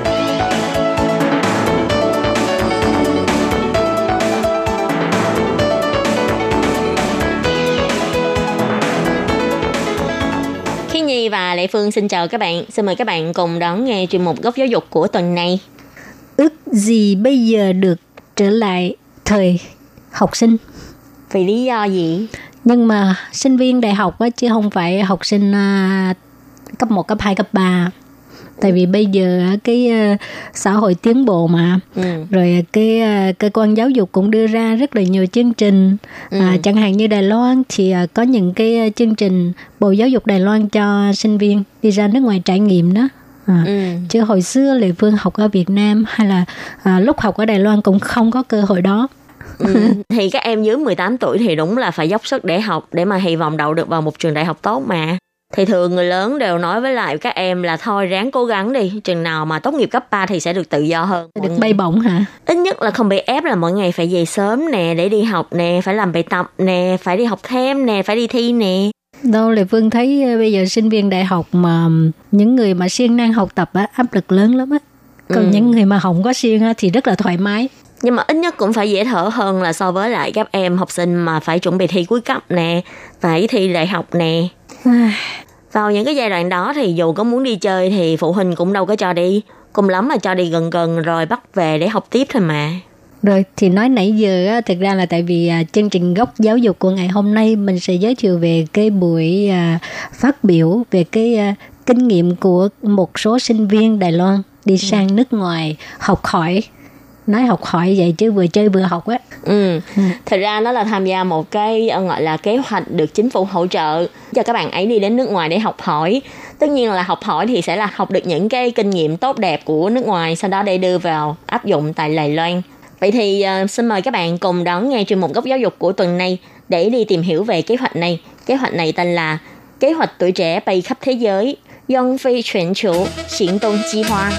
Lệ Phương xin chào các bạn. Xin mời các bạn cùng đón nghe chuyên mục góc giáo dục của tuần này. Ước gì bây giờ được trở lại thời học sinh? Vì lý do gì? Nhưng mà sinh viên đại học á, chứ không phải học sinh uh, cấp 1, cấp 2, cấp 3 tại vì bây giờ cái uh, xã hội tiến bộ mà ừ. rồi cái uh, cơ quan giáo dục cũng đưa ra rất là nhiều chương trình ừ. à, chẳng hạn như Đài Loan thì có những cái chương trình Bộ Giáo dục Đài Loan cho sinh viên đi ra nước ngoài trải nghiệm đó À, ừ. chứ hồi xưa lệ phương học ở Việt Nam hay là à, lúc học ở Đài Loan cũng không có cơ hội đó ừ. thì các em dưới 18 tuổi thì đúng là phải dốc sức để học để mà hy vọng đậu được vào một trường đại học tốt mà thì thường người lớn đều nói với lại các em là thôi ráng cố gắng đi chừng nào mà tốt nghiệp cấp 3 thì sẽ được tự do hơn. Được bay bổng hả? Ít nhất là không bị ép là mỗi ngày phải về sớm nè để đi học nè phải làm bài tập nè phải đi học thêm nè phải đi thi nè. Đâu lệ phương thấy ờ, bây giờ sinh viên đại học mà những người mà siêng năng học tập á áp lực lớn lắm á. Còn ừ. những người mà không có siêng á thì rất là thoải mái nhưng mà ít nhất cũng phải dễ thở hơn là so với lại các em học sinh mà phải chuẩn bị thi cuối cấp nè phải thi đại học nè. Vào những cái giai đoạn đó thì dù có muốn đi chơi thì phụ huynh cũng đâu có cho đi. Cùng lắm là cho đi gần gần rồi bắt về để học tiếp thôi mà. Rồi thì nói nãy giờ á, thực ra là tại vì à, chương trình góc giáo dục của ngày hôm nay mình sẽ giới thiệu về cái buổi à, phát biểu về cái à, kinh nghiệm của một số sinh viên Đài Loan đi sang nước ngoài học hỏi nói học hỏi vậy chứ vừa chơi vừa học á. Ừ. ừ. Thật ra nó là tham gia một cái ờ, gọi là kế hoạch được chính phủ hỗ trợ cho các bạn ấy đi đến nước ngoài để học hỏi. Tất nhiên là học hỏi thì sẽ là học được những cái kinh nghiệm tốt đẹp của nước ngoài sau đó để đưa vào áp dụng tại Đài Loan. Vậy thì uh, xin mời các bạn cùng đón nghe chuyên mục góc giáo dục của tuần này để đi tìm hiểu về kế hoạch này. Kế hoạch này tên là kế hoạch tuổi trẻ bay khắp thế giới Young Phi Chuyển Chủ Hành động Chi Hoa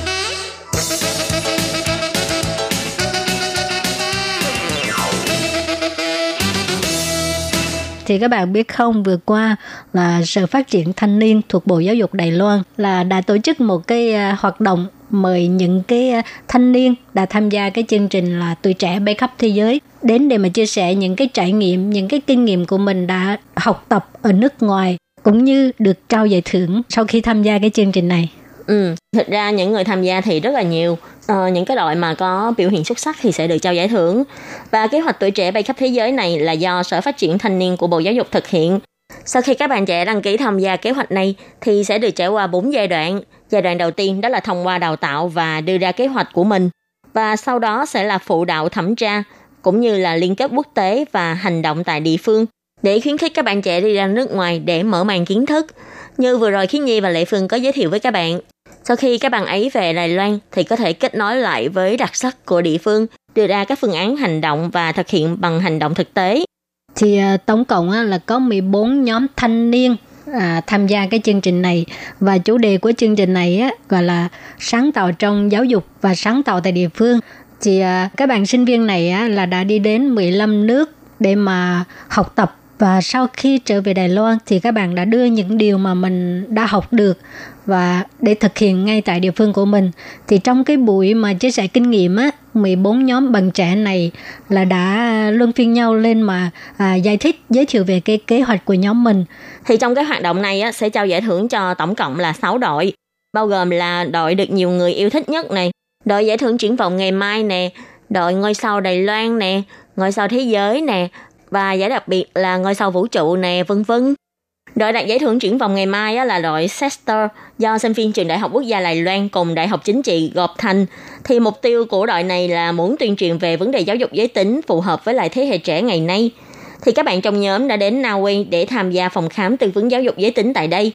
thì các bạn biết không, vừa qua là sở phát triển thanh niên thuộc bộ giáo dục đài loan là đã tổ chức một cái à, hoạt động mời những cái à, thanh niên đã tham gia cái chương trình là tuổi trẻ bay khắp thế giới. Đến để mà chia sẻ những cái trải nghiệm, những cái kinh nghiệm của mình đã học tập ở nước ngoài, cũng như được trao giải thưởng sau khi tham gia cái chương trình này. Ừ, thực ra những người tham gia thì rất là nhiều. Ờ, những cái đội mà có biểu hiện xuất sắc thì sẽ được trao giải thưởng. Và kế hoạch tuổi trẻ bay khắp thế giới này là do Sở Phát triển Thanh niên của Bộ Giáo dục thực hiện. Sau khi các bạn trẻ đăng ký tham gia kế hoạch này thì sẽ được trải qua 4 giai đoạn. Giai đoạn đầu tiên đó là thông qua đào tạo và đưa ra kế hoạch của mình. Và sau đó sẽ là phụ đạo thẩm tra, cũng như là liên kết quốc tế và hành động tại địa phương để khuyến khích các bạn trẻ đi ra nước ngoài để mở mang kiến thức. Như vừa rồi Khiến Nhi và Lệ Phương có giới thiệu với các bạn, sau khi các bạn ấy về Đài Loan thì có thể kết nối lại với đặc sắc của địa phương, đưa ra các phương án hành động và thực hiện bằng hành động thực tế. Thì à, tổng cộng là có 14 nhóm thanh niên à, tham gia cái chương trình này. Và chủ đề của chương trình này á, gọi là sáng tạo trong giáo dục và sáng tạo tại địa phương. Thì à, các bạn sinh viên này á, là đã đi đến 15 nước để mà học tập. Và sau khi trở về Đài Loan thì các bạn đã đưa những điều mà mình đã học được và để thực hiện ngay tại địa phương của mình thì trong cái buổi mà chia sẻ kinh nghiệm á 14 nhóm bạn trẻ này là đã luân phiên nhau lên mà à, giải thích giới thiệu về cái kế hoạch của nhóm mình. Thì trong cái hoạt động này á, sẽ trao giải thưởng cho tổng cộng là 6 đội bao gồm là đội được nhiều người yêu thích nhất này đội giải thưởng triển vọng ngày mai nè đội ngôi sao Đài Loan nè ngôi sao thế giới nè và giải đặc biệt là ngôi sao vũ trụ nè vân vân. Đội đạt giải thưởng triển vọng ngày mai là đội Sester do sinh viên trường Đại học Quốc gia Đài Loan cùng Đại học Chính trị gộp thành. Thì mục tiêu của đội này là muốn tuyên truyền về vấn đề giáo dục giới tính phù hợp với lại thế hệ trẻ ngày nay. Thì các bạn trong nhóm đã đến Na Uy để tham gia phòng khám tư vấn giáo dục giới tính tại đây.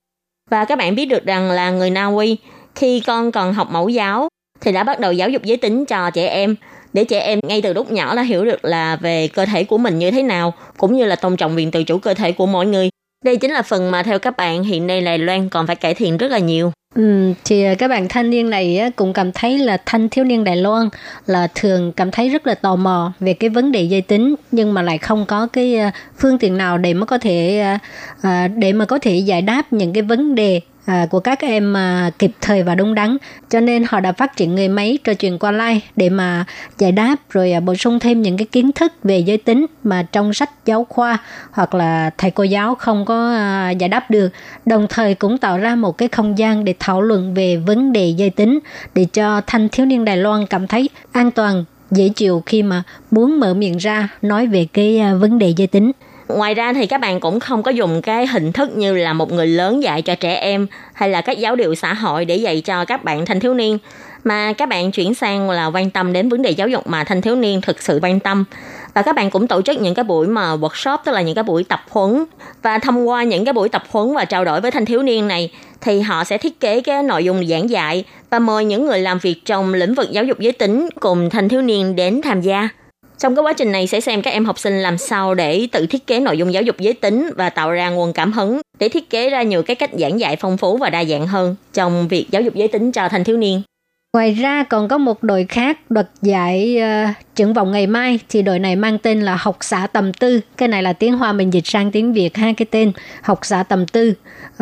Và các bạn biết được rằng là người Na Uy khi con còn học mẫu giáo thì đã bắt đầu giáo dục giới tính cho trẻ em để trẻ em ngay từ lúc nhỏ là hiểu được là về cơ thể của mình như thế nào, cũng như là tôn trọng quyền tự chủ cơ thể của mỗi người đây chính là phần mà theo các bạn hiện nay Đài Loan còn phải cải thiện rất là nhiều. Ừ, thì các bạn thanh niên này cũng cảm thấy là thanh thiếu niên Đài Loan là thường cảm thấy rất là tò mò về cái vấn đề giới tính nhưng mà lại không có cái à, phương tiện nào để mà có thể à, à, để mà có thể giải đáp những cái vấn đề à, của các em à, kịp thời và đúng đắn. Cho nên họ đã phát triển người máy trò chuyện qua like để mà giải đáp rồi à, bổ sung thêm những cái kiến thức về giới tính mà trong sách giáo khoa hoặc là thầy cô giáo không có à, giải đáp được. Đồng thời cũng tạo ra một cái không gian để thảo luận về vấn đề giới tính để cho thanh thiếu niên Đài Loan cảm thấy an toàn dễ chịu khi mà muốn mở miệng ra nói về cái à, vấn đề giới tính. Ngoài ra thì các bạn cũng không có dùng cái hình thức như là một người lớn dạy cho trẻ em hay là các giáo điều xã hội để dạy cho các bạn thanh thiếu niên. Mà các bạn chuyển sang là quan tâm đến vấn đề giáo dục mà thanh thiếu niên thực sự quan tâm. Và các bạn cũng tổ chức những cái buổi mà workshop, tức là những cái buổi tập huấn. Và thông qua những cái buổi tập huấn và trao đổi với thanh thiếu niên này, thì họ sẽ thiết kế cái nội dung giảng dạy và mời những người làm việc trong lĩnh vực giáo dục giới tính cùng thanh thiếu niên đến tham gia trong cái quá trình này sẽ xem các em học sinh làm sao để tự thiết kế nội dung giáo dục giới tính và tạo ra nguồn cảm hứng để thiết kế ra nhiều cái cách giảng dạy phong phú và đa dạng hơn trong việc giáo dục giới tính cho thanh thiếu niên. Ngoài ra còn có một đội khác đoạt giải uh, triển vọng ngày mai thì đội này mang tên là học xã tầm tư. Cái này là tiếng Hoa mình dịch sang tiếng Việt hai cái tên học xã tầm tư.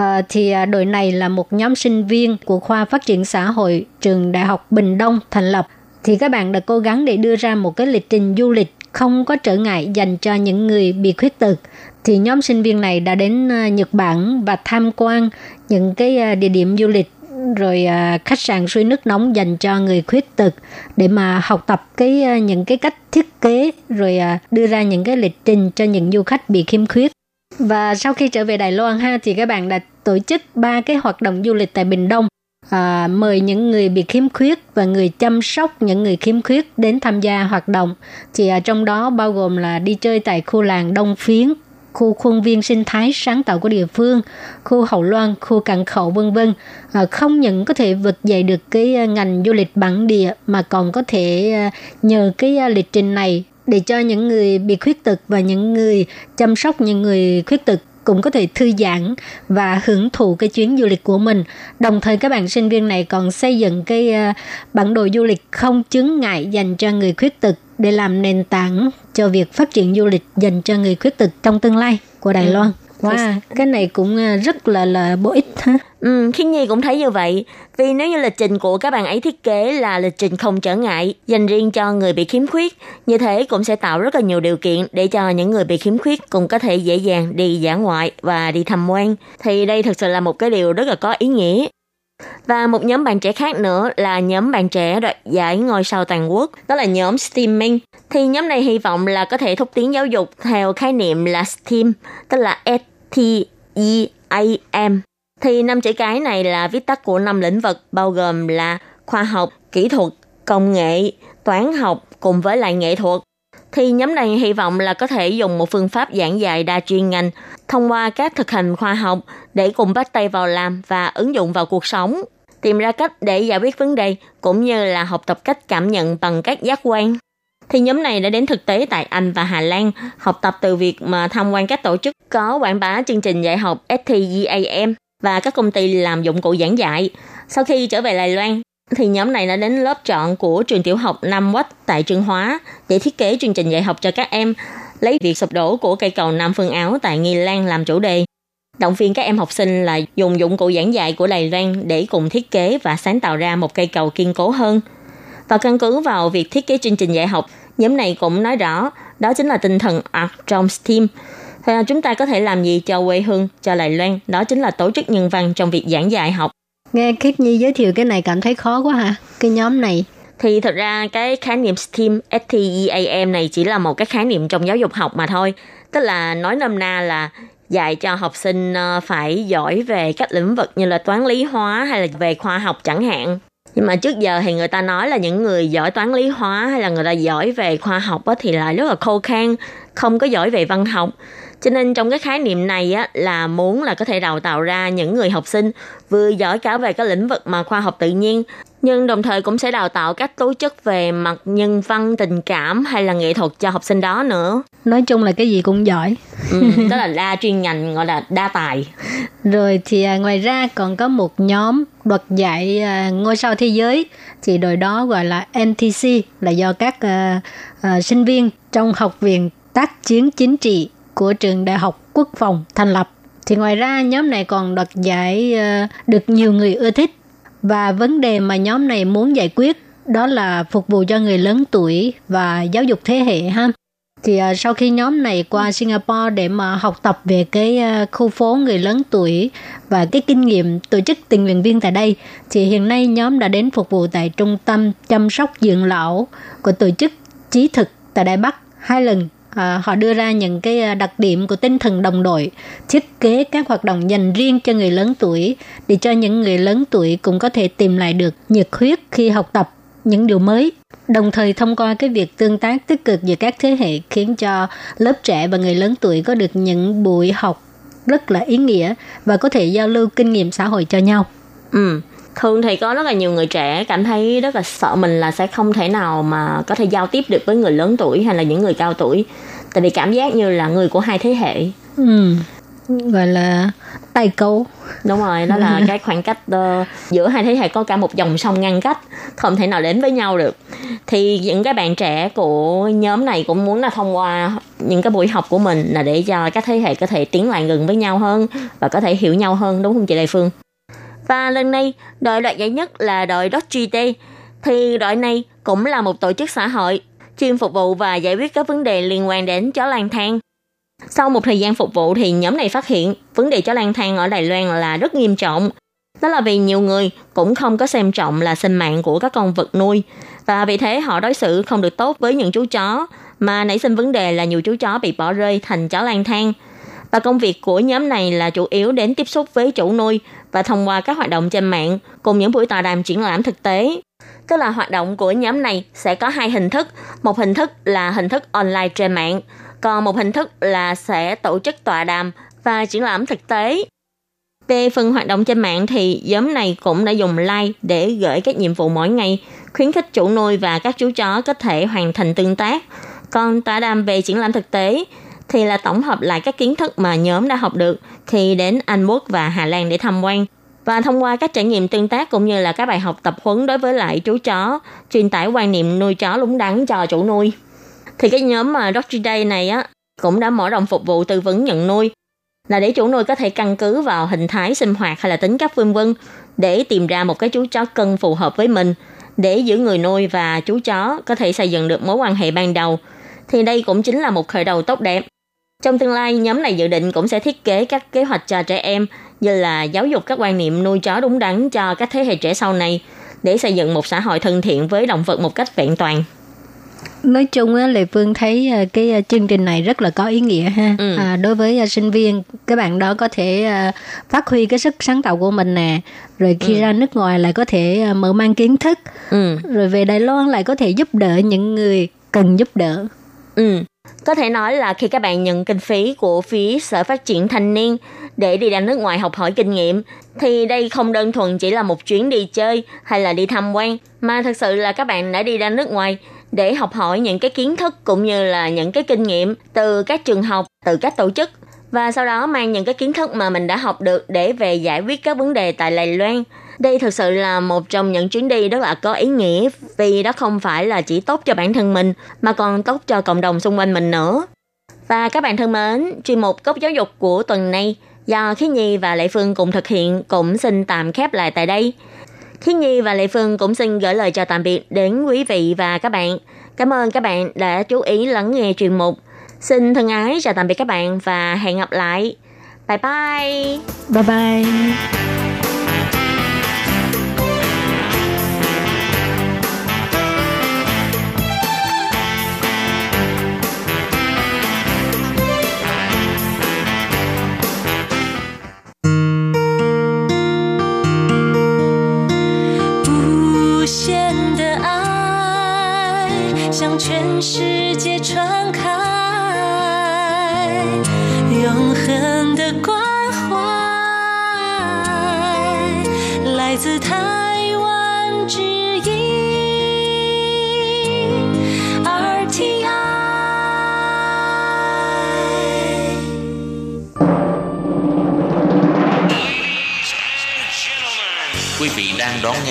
Uh, thì uh, đội này là một nhóm sinh viên của khoa phát triển xã hội trường Đại học Bình Đông thành lập thì các bạn đã cố gắng để đưa ra một cái lịch trình du lịch không có trở ngại dành cho những người bị khuyết tật. Thì nhóm sinh viên này đã đến ờ, Nhật Bản và tham quan những cái ờ, địa điểm du lịch, rồi ờ, khách sạn suối nước nóng dành cho người khuyết tật để mà học tập cái những cái cách thiết kế, rồi đưa ra những cái lịch trình cho những du khách bị khiếm khuyết. Và sau khi trở về Đài Loan ha, thì các bạn đã tổ chức ba cái hoạt động du lịch tại Bình Đông à, mời những người bị khiếm khuyết và người chăm sóc những người khiếm khuyết đến tham gia hoạt động thì à, trong đó bao gồm là đi chơi tại khu làng Đông Phiến khu khuôn viên sinh thái sáng tạo của địa phương, khu hậu loan, khu cảng khẩu vân vân. À, không những có thể vực dậy được cái à, ngành du lịch bản địa mà còn có thể à, nhờ cái à, lịch trình này để cho những người bị khuyết tật và những người chăm sóc những người khuyết tật cũng có thể thư giãn và hưởng thụ cái chuyến du lịch của mình. Đồng thời các bạn sinh viên này còn xây dựng cái ờ, bản đồ du lịch không chứng ngại dành cho người khuyết tật để làm nền tảng cho việc phát triển du lịch dành cho người khuyết tật trong tương lai của Đài ừ. Loan. Wow, cái này cũng ờ, rất là là bổ ích ha. Ừ, Khiên Nhi cũng thấy như vậy. Vì nếu như lịch trình của các bạn ấy thiết kế là lịch trình không trở ngại, dành riêng cho người bị khiếm khuyết, như thế cũng sẽ tạo rất là nhiều điều kiện để cho những người bị khiếm khuyết cũng có thể dễ dàng đi dã ngoại và đi tham quan. Thì đây thực sự là một cái điều rất là có ý nghĩa. Và một nhóm bạn trẻ khác nữa là nhóm bạn trẻ đoạt giải ngôi sao toàn quốc, đó là nhóm STEAMing. Thì nhóm này hy vọng là có thể thúc tiến giáo dục theo khái niệm là STEAM, tức là S T E A M thì năm chữ cái này là viết tắt của năm lĩnh vực bao gồm là khoa học, kỹ thuật, công nghệ, toán học cùng với lại nghệ thuật. Thì nhóm này hy vọng là có thể dùng một phương pháp giảng dạy đa chuyên ngành thông qua các thực hành khoa học để cùng bắt tay vào làm và ứng dụng vào cuộc sống, tìm ra cách để giải quyết vấn đề cũng như là học tập cách cảm nhận bằng các giác quan. thì nhóm này đã đến thực tế tại Anh và Hà Lan học tập từ việc mà tham quan các tổ chức có quảng bá chương trình dạy học STGAM và các công ty làm dụng cụ giảng dạy. Sau khi trở về Đài Loan, thì nhóm này đã đến lớp chọn của trường tiểu học Nam Quách tại Trường Hóa để thiết kế chương trình dạy học cho các em, lấy việc sụp đổ của cây cầu Nam Phương Áo tại Nghi Lan làm chủ đề. Động viên các em học sinh là dùng dụng cụ giảng dạy của Đài Loan để cùng thiết kế và sáng tạo ra một cây cầu kiên cố hơn. Và căn cứ vào việc thiết kế chương trình dạy học, nhóm này cũng nói rõ đó chính là tinh thần art trong STEAM. Thì à, chúng ta có thể làm gì cho quê hương, cho Đài Loan, đó chính là tổ chức nhân văn trong việc giảng dạy học. Nghe Khiết Nhi giới thiệu cái này cảm thấy khó quá hả? Cái nhóm này. Thì thật ra cái khái niệm STEAM, STEAM này chỉ là một cái khái niệm trong giáo dục học mà thôi. Tức là nói nôm na là dạy cho học sinh ờ, phải giỏi về các lĩnh vực như là toán lý hóa hay là về khoa học chẳng hạn nhưng mà trước giờ thì người ta nói là những người giỏi toán lý hóa hay là người ta giỏi về khoa học thì là rất là khô khan không có giỏi về văn học cho nên trong cái khái niệm này á, là muốn là có thể đào tạo ra những người học sinh vừa giỏi cả về các lĩnh vực mà khoa học tự nhiên nhưng đồng thời cũng sẽ đào tạo các tố chất về mặt nhân văn tình cảm hay là nghệ thuật cho học sinh đó nữa. Nói chung là cái gì cũng giỏi. Ừ, tức là đa chuyên ngành gọi là đa tài. Rồi thì à, ngoài ra còn có một nhóm đoạt giải à, ngôi sao thế giới. Thì đội đó gọi là NTC là do các à, à, sinh viên trong học viện tác chiến chính trị của trường đại học quốc phòng thành lập. Thì ngoài ra, nhóm này còn đoạt giải ờ, được nhiều người ưa thích. Và vấn đề mà nhóm này muốn giải quyết đó là phục vụ cho người lớn tuổi và giáo dục thế hệ ha. Thì ờ, sau khi nhóm này qua Singapore để mà học tập về cái ờ, khu phố người lớn tuổi và cái kinh nghiệm tổ chức tình nguyện viên tại đây, thì hiện nay nhóm đã đến phục vụ tại trung tâm chăm sóc dưỡng lão của tổ chức trí thực tại Đài Bắc hai lần à, họ đưa ra những cái ờ, đặc điểm của tinh thần đồng đội thiết kế các hoạt động dành riêng cho người lớn tuổi để cho những người lớn tuổi cũng có thể tìm lại được nhiệt huyết khi học tập những điều mới đồng thời thông qua cái việc tương tác tích cực giữa các thế hệ khiến cho lớp trẻ và người lớn tuổi có được những buổi học rất là ý nghĩa và có thể giao lưu kinh nghiệm xã hội cho nhau. Ừ, thường thì có rất là nhiều người trẻ cảm thấy rất là sợ mình là sẽ không thể nào mà có thể giao tiếp được với người lớn tuổi hay là những người cao tuổi. Tại vì cảm giác như là người của hai thế hệ. Ừ gọi là tay câu đúng rồi đó là cái khoảng cách uh, giữa hai thế hệ có cả một dòng sông ngăn cách không thể nào đến với nhau được. Thì những cái bạn trẻ của nhóm này cũng muốn là thông qua những cái buổi học của mình là để cho các thế hệ có thể tiến lại gần với nhau hơn và có thể hiểu nhau hơn đúng không chị Đại Phương và lần này, đội đoạt giải nhất là đội Dodge thì đội này cũng là một tổ chức xã hội, chuyên phục vụ và giải quyết các vấn đề liên quan đến chó lang thang sau một thời gian phục vụ thì nhóm này phát hiện vấn đề chó lang thang ở Đài Loan là rất nghiêm trọng. Đó là vì nhiều người cũng không có xem trọng là sinh mạng của các con vật nuôi và vì thế họ đối xử không được tốt với những chú chó, mà nảy sinh vấn đề là nhiều chú chó bị bỏ rơi thành chó lang thang. Và công việc của nhóm này là chủ yếu đến tiếp xúc với chủ nuôi và thông qua các hoạt động trên mạng cùng những buổi tọa đàm triển lãm thực tế. Tức là hoạt động của nhóm này sẽ có hai hình thức. Một hình thức là hình thức online trên mạng còn một hình thức là sẽ tổ chức tọa đàm và triển lãm thực tế. Về phần hoạt động trên mạng thì nhóm này cũng đã dùng like để gửi các nhiệm vụ mỗi ngày, khuyến khích chủ nuôi và các chú chó có thể hoàn thành tương tác. Còn tọa đàm về triển lãm thực tế thì là tổng hợp lại các kiến thức mà nhóm đã học được khi đến Anh Quốc và Hà Lan để tham quan. Và thông qua các trải nghiệm tương tác cũng như là các bài học tập huấn đối với lại chú chó, truyền tải quan niệm nuôi chó đúng đắn cho chủ nuôi thì cái nhóm mà Doggy Day này á cũng đã mở rộng phục vụ tư vấn nhận nuôi là để chủ nuôi có thể căn cứ vào hình thái sinh hoạt hay là tính cách vân vân để tìm ra một cái chú chó cân phù hợp với mình để giữ người nuôi và chú chó có thể xây dựng được mối quan hệ ban đầu thì đây cũng chính là một khởi đầu tốt đẹp. Trong tương lai, nhóm này dự định cũng sẽ thiết kế các kế hoạch cho trẻ em như là giáo dục các quan niệm nuôi chó đúng đắn cho các thế hệ trẻ sau này để xây dựng một xã hội thân thiện với động vật một cách vẹn toàn nói chung á lệ phương thấy ờ, cái ờ, chương trình này rất là có ý nghĩa ha ừ. à, đối với ờ, sinh viên các bạn đó có thể phát huy cái sức sáng tạo của mình nè rồi khi ừ. ra nước ngoài lại có thể mở mang kiến thức ừ. rồi về đài loan lại có thể giúp đỡ những người cần giúp đỡ ừ có thể nói là khi các bạn nhận kinh phí của phía sở phát triển thanh niên để đi ra nước ngoài học hỏi kinh nghiệm thì đây không đơn thuần chỉ là một chuyến đi chơi hay là đi tham quan mà thực sự là các bạn đã đi ra nước ngoài để học hỏi những cái kiến thức cũng như là những cái kinh nghiệm từ các trường học, từ các tổ chức và sau đó mang những cái kiến thức mà mình đã học được để về giải quyết các vấn đề tại Đài Loan. Đây thực sự là một trong những chuyến đi rất là có ý nghĩa vì đó không phải là chỉ tốt cho bản thân mình mà còn tốt cho cộng đồng xung quanh mình nữa. Và các bạn thân mến, chuyên mục Cốc Giáo dục của tuần này do Khí Nhi và Lệ Phương cùng thực hiện cũng xin tạm khép lại tại đây. Khí Nhi và Lệ Phương cũng xin gửi lời chào tạm biệt đến quý vị và các bạn. Cảm ơn các bạn đã chú ý lắng nghe chuyên mục. Xin thân ái chào tạm biệt các bạn và hẹn gặp lại. Bye bye. Bye bye.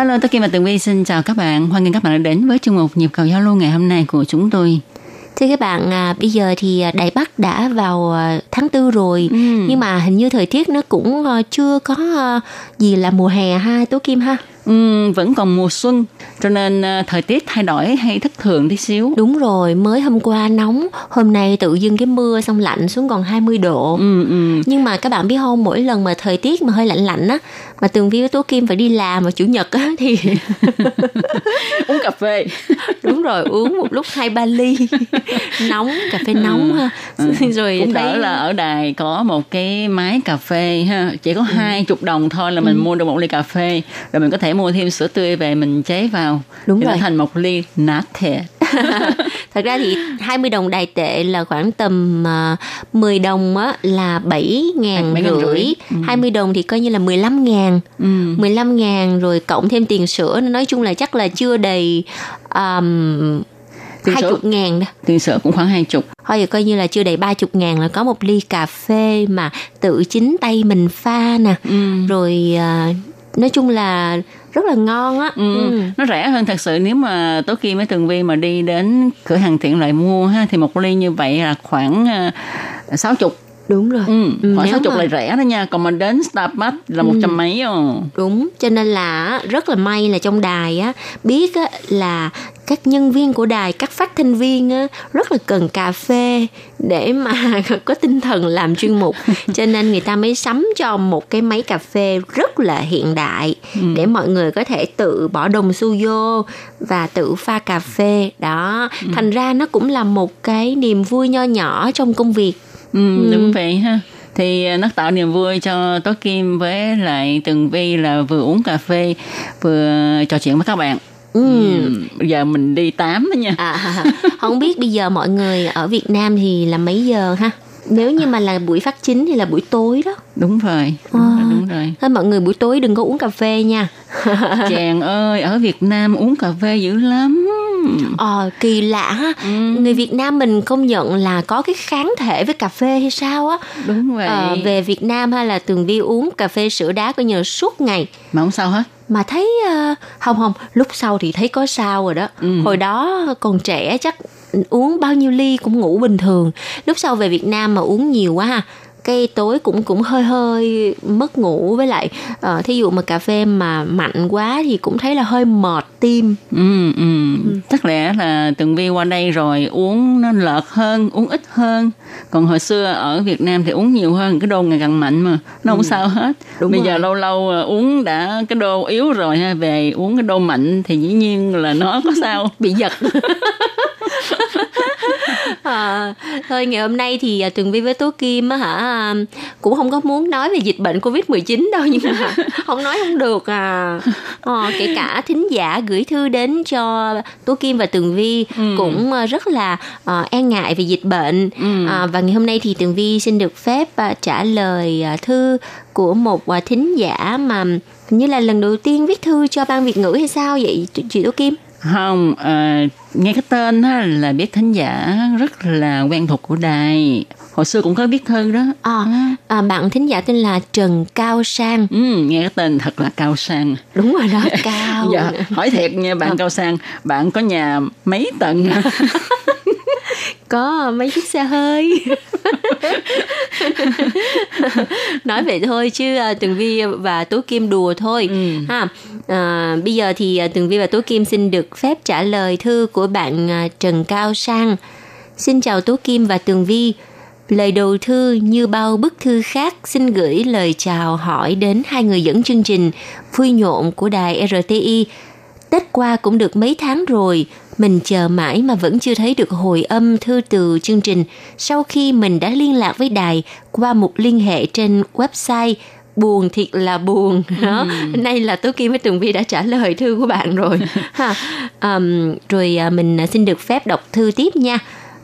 Hello, tôi Kim và Tường Vi xin chào các bạn. Hoan nghênh các bạn đã đến với chương mục nhịp cầu giao lưu ngày hôm nay của chúng tôi. Thưa các bạn, à, bây giờ thì à, Đài Bắc đã vào à, tháng tư rồi, Ừ. nhưng mà hình như thời tiết nó cũng à, chưa có gì là mùa hè ha, Tố Kim ha. Ừm, vẫn còn mùa xuân, cho nên à, thời tiết thay đổi hay thất thường tí xíu. Đúng rồi, mới hôm qua nóng, hôm nay tự dưng cái mưa xong lạnh xuống còn 20 độ. Ừ, ừ. Nhưng mà các bạn biết không, mỗi lần mà thời tiết mà hơi lạnh lạnh á, mà Tường Vi với Tố Kim phải đi làm vào chủ nhật á thì Uống cà phê. đúng rồi uống một lúc hai ba ly nóng cà phê nóng ha rồi Ừ. Cũng đỡ thấy là ở đài có một cái máy cà phê ha, chỉ có hai chục đồng thôi là mình mua được một ly cà phê, rồi mình có thể mua thêm sữa tươi về mình chế vào. Đúng thì rồi. thành một ly nát thẻ. thật ra thì 20 đồng đài tệ là khoảng tầm uh, 10 đồng á là 7 ngàn Bảy ngàn rưỡi. Ừ. 20 đồng thì coi như là 15 ngàn Ừ. 15 ngàn rồi cộng thêm tiền sữa nói chung là chắc là chưa đầy um, Tiền hai sữa. chục ngàn đó Tiền sữa cũng khoảng hai chục. thôi giờ coi như là chưa đầy ba chục ngàn là có một ly cà phê mà tự chính tay mình pha nè Ừ. rồi à, nói chung là rất là ngon á Ừ. Ừ. Nó rẻ hơn thật sự nếu mà Tố Kim với Tường Vi mà đi đến cửa hàng tiện lợi mua ha thì một ly như vậy là khoảng uh, 60 đúng rồi. Ừ, Ừ, khoảng 60 mà- là rẻ đó nha. Còn mình đến Starbucks là một trăm mấy oh. đúng cho nên là rất là may là trong đài á biết á, là các nhân viên của đài các phát thanh viên á, rất là cần cà phê để mà có tinh thần làm chuyên mục. Cho nên người ta mới sắm cho một cái máy cà phê rất là hiện đại để mọi người có thể tự bỏ đồng xu vô và tự pha cà phê. Đó thành ra nó cũng là một cái niềm vui nho nhỏ trong công việc Ừ, đúng vậy ha thì à, nó tạo niềm vui cho Tố Kim với lại Tường Vi là vừa uống cà phê vừa trò chuyện với các bạn ừ. ừ. giờ mình đi tám đó nha À, không biết bây giờ mọi người ở Việt Nam thì là mấy giờ ha? Nếu như mà là buổi phát chính thì là buổi tối đó. đúng rồi đúng, À. rồi, đúng rồi Thôi mọi người buổi tối đừng có uống cà phê nha. chàng ơi ở Việt Nam uống cà phê dữ lắm Ờ, kỳ lạ ha. Ừ. Người Việt Nam mình công nhận là có cái kháng thể với cà phê hay sao á. đúng vậy Ờ, về Việt Nam hay là Tường Vi uống cà phê sữa đá coi như suốt ngày. mà không sao hết Mà thấy ờ, không không, lúc sau thì thấy có sao rồi đó. Ừ. Hồi đó còn trẻ chắc uống bao nhiêu ly cũng ngủ bình thường. Lúc sau về Việt Nam mà uống nhiều quá ha cái tối cũng cũng hơi hơi mất ngủ với lại uh, thí dụ mà cà phê mà mạnh quá thì cũng thấy là hơi mệt tim ừ, ừ. ừ. chắc lẽ là từng vi qua đây rồi uống nó lợt hơn uống ít hơn còn hồi xưa ở Việt Nam thì uống nhiều hơn cái đô ngày càng mạnh mà nó không ừ. sao hết Đúng bây rồi. giờ lâu lâu ờ, uống đã cái đô yếu rồi ha về uống cái đô mạnh thì dĩ nhiên là nó có sao bị giật à, thôi ngày hôm nay thì à, tường vi với tố kim á hả à, cũng không có muốn nói về dịch bệnh covid 19 đâu nhưng mà không nói không được à, à kể cả thính giả gửi thư đến cho tố kim và tường vi ừ. cũng rất là uh, e ngại về dịch bệnh ừ. à, và ngày hôm nay thì tường vi xin được phép uh, trả lời uh, thư của một uh, thính giả mà như là lần đầu tiên viết thư cho ban Việt ngữ hay sao vậy chị Tố Kim? Không à, nghe cái tên á, là biết thính giả rất là quen thuộc của đài. Hồi xưa cũng có viết thư đó. À, à, bạn thính giả tên là Trần Cao Sang. Ừ, nghe cái tên thật là Cao Sang. Đúng rồi đó cao dạ, hỏi thiệt nha bạn à. Cao Sang bạn có nhà mấy tầng có mấy chiếc xe hơi nói vậy thôi chứ uh, tường vi và tố kim đùa thôi ừ. ha à, bây giờ thì uh, tường vi và tố kim xin được phép trả lời thư của bạn uh, trần cao sang xin chào tố kim và tường vi Lời đầu thư như bao bức thư khác xin gửi lời chào hỏi đến hai người dẫn chương trình Vui nhộn của đài RTI. Tết qua cũng được mấy tháng rồi, mình chờ mãi mà vẫn chưa thấy được hồi âm thư từ chương trình. Sau khi mình đã liên lạc với đài qua một liên hệ trên website buồn thiệt là buồn. Đó ừ. nay là tố kim với tường vi đã trả lời thư của bạn rồi. Ha um, rồi à, mình xin được phép đọc thư tiếp nha.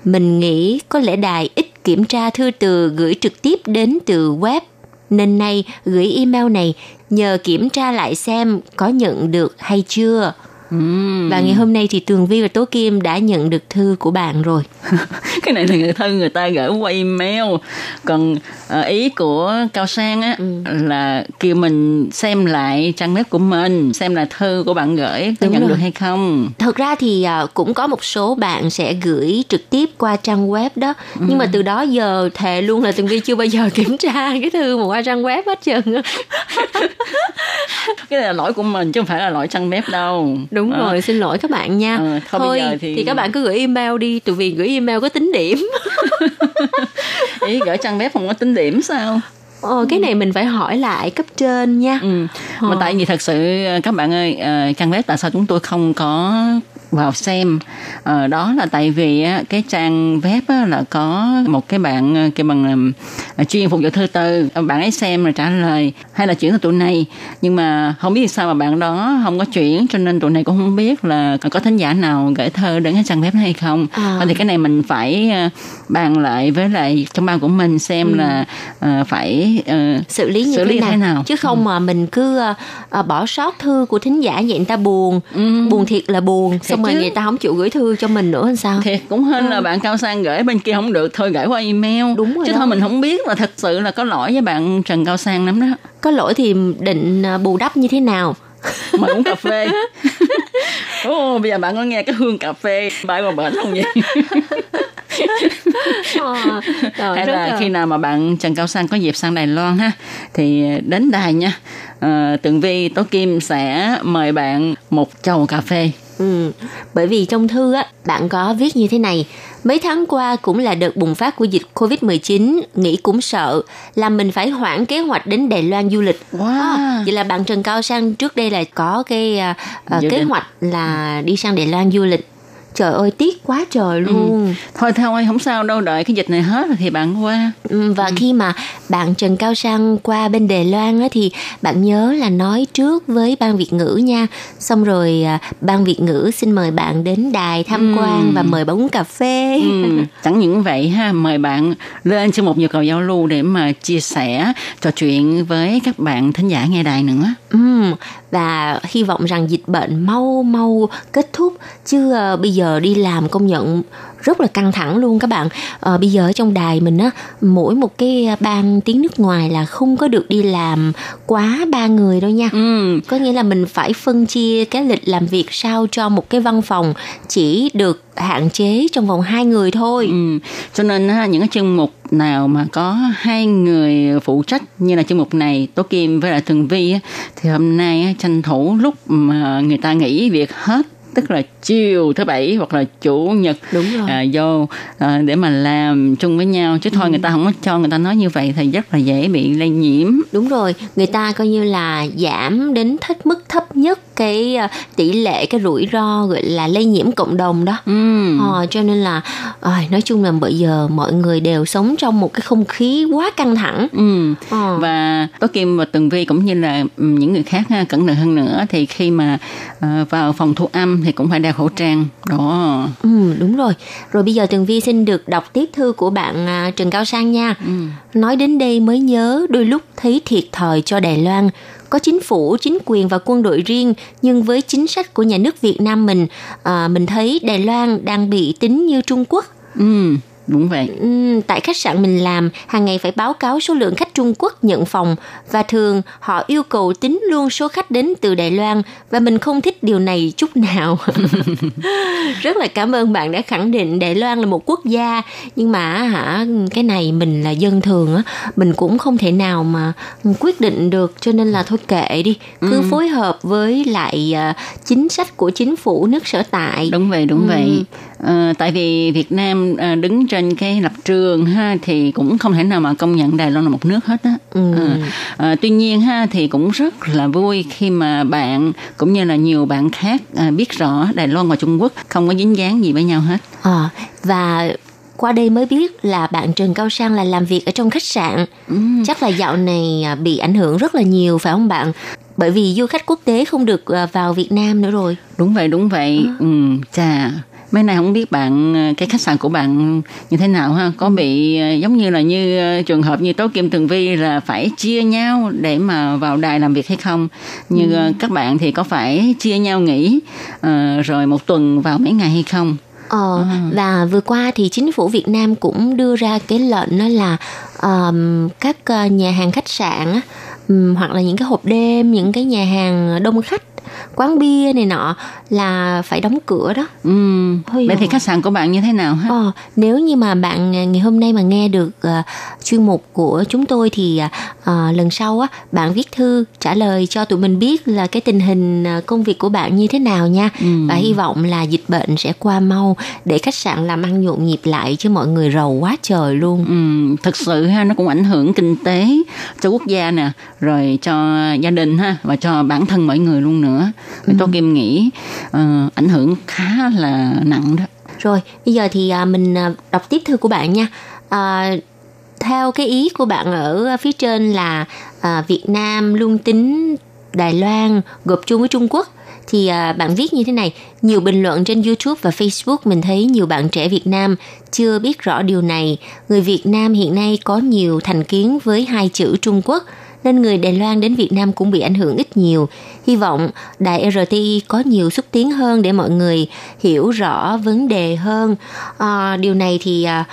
Mình nghĩ có lẽ đài ít kiểm tra thư từ gửi trực tiếp đến từ web nên nay gửi email này nhờ kiểm tra lại xem có nhận được hay chưa Và ngày hôm nay thì Tường Vi và Tố Kim đã nhận được thư của bạn rồi. cái này là người thân người ta gửi qua email. Còn uh, ý của Cao Sang á ừ. là kêu mình xem lại trang web của mình, xem là thư của bạn gửi có Đúng nhận rồi. được hay không. Thật ra thì uh, cũng có một số bạn sẽ gửi trực tiếp qua trang web đó. Ừ. Nhưng mà từ đó giờ thề luôn là Tường Vi chưa bao giờ kiểm tra cái thư mà qua trang web hết trơn. cái này là lỗi của mình chứ không phải là lỗi trang web đâu đúng à. rồi xin lỗi các bạn nha à, thôi, thôi thì... thì các bạn cứ gửi email đi từ vì gửi email có tính điểm ý gửi trang web không có tính điểm sao Ờ, cái này mình phải hỏi lại cấp trên nha. Ừ. Mà ờ. tại vì thật sự các bạn ơi, trang web tại sao chúng tôi không có vào xem ờ, đó là tại vì á, cái trang web á, là có một cái bạn cái bằng uh, chuyên phục vụ thư từ bạn ấy xem rồi trả lời hay là chuyển cho tụi này nhưng mà không biết sao mà bạn đó không có chuyển cho nên tụi này cũng không biết là có thính giả nào gửi thơ đến cái trang web hay không à. thì cái này mình phải bàn lại với lại trong ban của mình xem ừ. là uh, phải uh, xử lý như xử lý thế, nào. thế nào chứ không ừ. mà mình cứ uh, bỏ sót thư của thính giả vậy người ta buồn ừ. buồn thiệt là buồn xong rồi người ta không chịu gửi thư cho mình nữa hay sao? Thiệt cũng hơn ừ. là bạn cao sang gửi bên kia không được thôi gửi qua email. Đúng rồi chứ đó. thôi mình không biết là thật sự là có lỗi với bạn trần cao sang lắm đó. Có lỗi thì định à, bù đắp như thế nào? Mà uống cà phê. Ồ, bây giờ bạn có nghe cái hương cà phê bay vào bển không vậy? À, hay là khi nào mà bạn Trần Cao Sang có dịp sang Đài Loan ha thì đến đài nha. À, Tường Vi Tố Kim sẽ mời bạn một chầu cà phê Ừ, bởi vì trong thư á, bạn có viết như thế này. Mấy tháng qua cũng là đợt bùng phát của dịch Covid-19, nghĩ cũng sợ, làm mình phải hoãn kế hoạch đến Đài Loan du lịch. Wow. À, vậy là bạn Trần Cao Sang trước đây là có cái uh, kế hoạch là đi sang Đài Loan du lịch trời ơi tiếc quá trời ừ. luôn ừ. thôi thôi không sao đâu đợi cái dịch này hết thì bạn qua ừ, và ừ. khi mà bạn Trần Cao Sang qua bên Đài Loan á, thì bạn nhớ là nói trước với ban Việt ngữ nha xong rồi à, ban Việt ngữ xin mời bạn đến đài tham ừ. quan và mời bạn uống cà phê ừ. chẳng những vậy ha mời bạn lên trên một nhu cầu giao lưu để mà chia sẻ trò chuyện với các bạn thính giả nghe đài nữa ừ. và hy vọng rằng dịch bệnh mau mau kết thúc chứ uh, bây giờ đi làm công nhận rất là căng thẳng luôn các bạn à, bây giờ ở trong đài mình á mỗi một cái ban tiếng nước ngoài là không có được đi làm quá ba người đâu nha ừ. có nghĩa là mình phải phân chia cái lịch làm việc sao cho một cái văn phòng chỉ được hạn chế trong vòng hai người thôi ừ. cho nên những cái chương mục nào mà có hai người phụ trách như là chương mục này tố kim với lại thường vi thì hôm nay tranh thủ lúc mà người ta nghỉ việc hết tức là chiều thứ bảy hoặc là chủ nhật đúng rồi à, vô à, để mà làm chung với nhau chứ thôi ừ. người ta không có cho người ta nói như vậy thì rất là dễ bị lây nhiễm đúng rồi người ta coi như là giảm đến thấp mức thấp nhất cái uh, tỷ lệ cái rủi ro gọi là lây nhiễm cộng đồng đó ừ. à, cho nên là à, nói chung là bây giờ mọi người đều sống trong một cái không khí quá căng thẳng ừ. à. và tố kim và tường vi cũng như là những người khác ha, cẩn thận hơn nữa thì khi mà uh, vào phòng thu âm thì cũng phải đeo khẩu trang. Đó. Ừ đúng rồi. Rồi bây giờ tường vi xin được đọc tiếp thư của bạn à, trần cao sang nha. Ừ. nói đến đây mới nhớ đôi lúc thấy thiệt thòi cho đài loan. Có chính phủ chính quyền và quân đội riêng nhưng với chính sách của nhà nước việt nam mình à, mình thấy đài loan đang bị tính như trung quốc. Ừ Đúng vậy. Ừ, tại khách sạn mình làm, hàng ngày phải báo cáo số lượng khách Trung Quốc nhận phòng và thường họ yêu cầu tính luôn số khách đến từ Đài Loan và mình không thích điều này chút nào. Rất là cảm ơn bạn đã khẳng định Đài Loan là một quốc gia nhưng mà hả cái này mình là dân thường á, mình cũng không thể nào mà quyết định được cho nên là thôi kệ đi, cứ ừ. phối hợp với lại uh, chính sách của chính phủ nước sở tại. Đúng vậy, đúng ừ. vậy. À, tại vì Việt Nam à, đứng trên cái lập trường ha thì cũng không thể nào mà công nhận Đài Loan là một nước hết á. Ừ. À, à, tuy nhiên ha thì cũng rất là vui khi mà bạn cũng như là nhiều bạn khác à, biết rõ Đài Loan và Trung Quốc không có dính dáng gì với nhau hết. À, và qua đây mới biết là bạn Trần Cao Sang là làm việc ở trong khách sạn. Ừ. Chắc là dạo này bị ảnh hưởng rất là nhiều phải không bạn? Bởi vì du khách quốc tế không được vào Việt Nam nữa rồi. Đúng vậy, đúng vậy. À. Ừ, chà mấy nay không biết bạn cái khách sạn của bạn như thế nào ha có bị ờ, giống như là như ờ, trường hợp như tố kim tường vi là phải chia nhau để mà vào đài làm việc hay không như ừ. các bạn thì có phải chia nhau nghỉ rồi một tuần vào mấy ngày hay không Ờ, à. và vừa qua thì chính phủ Việt Nam cũng đưa ra cái lệnh đó là um, các nhà hàng khách sạn um, hoặc là những cái hộp đêm, những cái nhà hàng đông khách quán bia này nọ là phải đóng cửa đó. Ừ. Vậy thì khách sạn của bạn như thế nào ha? Ờ, nếu như mà bạn à, ngày hôm nay mà nghe được uh, chuyên mục của chúng tôi thì uh, lần sau á bạn viết thư trả lời cho tụi mình biết là cái tình hình công việc của bạn như thế nào nha. Ừ. Và hy vọng là dịch bệnh sẽ qua mau để khách sạn làm ăn nhộn nhịp lại chứ mọi người rầu quá trời luôn. Ừ, thực sự ha nó cũng ảnh hưởng kinh tế cho quốc gia nè, rồi cho gia đình ha và cho bản thân mọi người luôn nữa ừ. tôi kim nghĩ uh, ảnh hưởng khá là nặng đó. Rồi bây giờ thì uh, mình uh, đọc tiếp thư của bạn nha. Uh, theo cái ý của bạn ở phía trên là uh, Việt Nam luôn tính Đài Loan gộp chung với Trung Quốc. Thì à, bạn viết như thế này nhiều bình luận trên YouTube và Facebook mình thấy nhiều bạn trẻ Việt Nam chưa biết rõ điều này. Người Việt Nam hiện nay có nhiều thành kiến với hai chữ Trung Quốc nên người Đài Loan đến Việt Nam cũng bị ảnh hưởng ít nhiều. Hy vọng đài RTI có nhiều xúc tiến hơn để mọi người hiểu rõ vấn đề hơn. À, điều này thì à,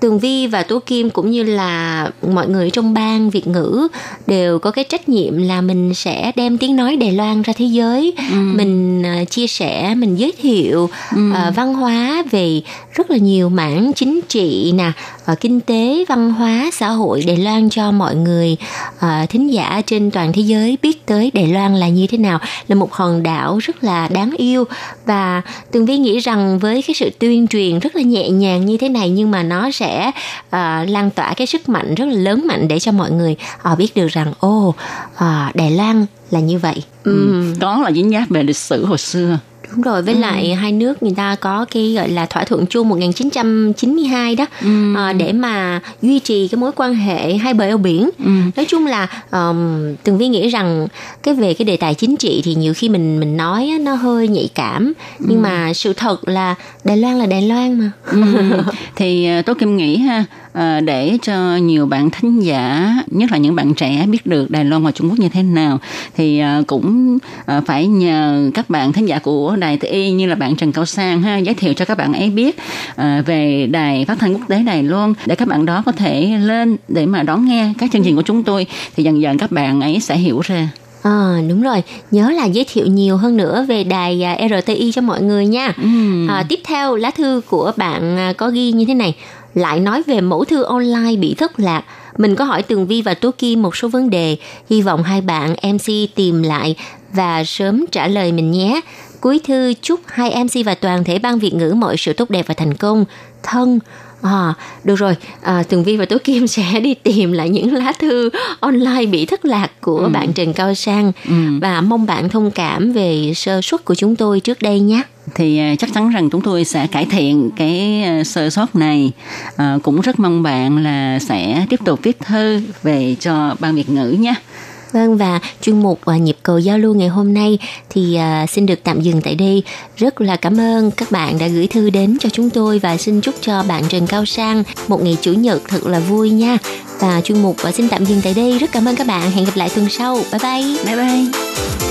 Tường Vi và Tố Kim cũng như là mọi người trong ban Việt ngữ đều có cái trách nhiệm là mình sẽ đem tiếng nói Đài Loan ra thế giới, ừ. mình uh, chia sẻ, mình giới thiệu ừ. uh, văn hóa về rất là nhiều mảng chính trị nè, uh, kinh tế, văn hóa, xã hội Đài Loan cho mọi người uh, thính giả trên toàn thế giới biết tới Đài Loan là như thế nào, là một hòn đảo rất là đáng yêu và Tường Vi nghĩ rằng với cái sự tuyên truyền rất là nhẹ nhàng như thế này nhưng mà nó sẽ uh, lan tỏa cái sức mạnh rất là lớn mạnh để cho mọi người uh, biết được rằng ô oh, uh, Đài Loan là như vậy. Ừ. Ừ. Đó là dính dáp về lịch sử hồi xưa. Đúng rồi, với ừ. lại hai nước người ta có cái gọi là thỏa thuận chung 1992 đó ừ. à, để mà duy trì cái mối quan hệ hai bờ eo biển. Ừ. Nói chung là um, Tường Vi nghĩ rằng cái về cái đề tài chính trị thì nhiều khi mình mình nói nó hơi nhạy cảm nhưng ừ. mà sự thật là Đài Loan là Đài Loan mà. ừ. Thì ờ, tôi Kim nghĩ ha để cho nhiều bạn thính giả nhất là những bạn trẻ biết được Đài Loan và Trung Quốc như thế nào thì à, cũng à, phải nhờ các bạn thính giả của đài TI như là bạn Trần Cao Sang ha giới thiệu cho các bạn ấy biết về đài phát thanh quốc tế Đài Loan để các bạn đó có thể lên để mà đón nghe các chương trình của chúng tôi thì dần dần các bạn ấy sẽ hiểu ra. À, đúng rồi, nhớ là giới thiệu nhiều hơn nữa về đài RTI cho mọi người nha. Ừ. À, tiếp theo lá thư của bạn có ghi như thế này, lại nói về mẫu thư online bị thất lạc. Mình có hỏi Tường Vi và Tố Kim một số vấn đề, hy vọng hai bạn MC tìm lại và sớm trả lời mình nhé. Cuối thư chúc hai MC và toàn thể ban Việt ngữ mọi sự tốt đẹp và thành công. Thân, À, được rồi, à, Tường Vi và Tố Kim sẽ đi tìm lại những lá thư online bị thất lạc của ừ. bạn Trần Cao Sang. Ừ. và mong bạn thông cảm về sơ suất của chúng tôi trước đây nhé. Thì à, chắc chắn rằng chúng tôi sẽ cải thiện cái à, sơ sót này. À, cũng rất mong bạn là sẽ tiếp tục viết thư về cho ban việt ngữ nhé Vâng và chuyên mục và nhịp cầu giao lưu ngày hôm nay thì à, xin được tạm dừng tại đây. Rất là cảm ơn các bạn đã gửi thư đến cho chúng tôi và xin chúc cho bạn Trần Cao Sang một ngày chủ nhật thật là vui nha. Và chuyên mục và xin tạm dừng tại đây. Rất cảm ơn các bạn. Hẹn gặp lại tuần sau. Bye bye. Bye bye.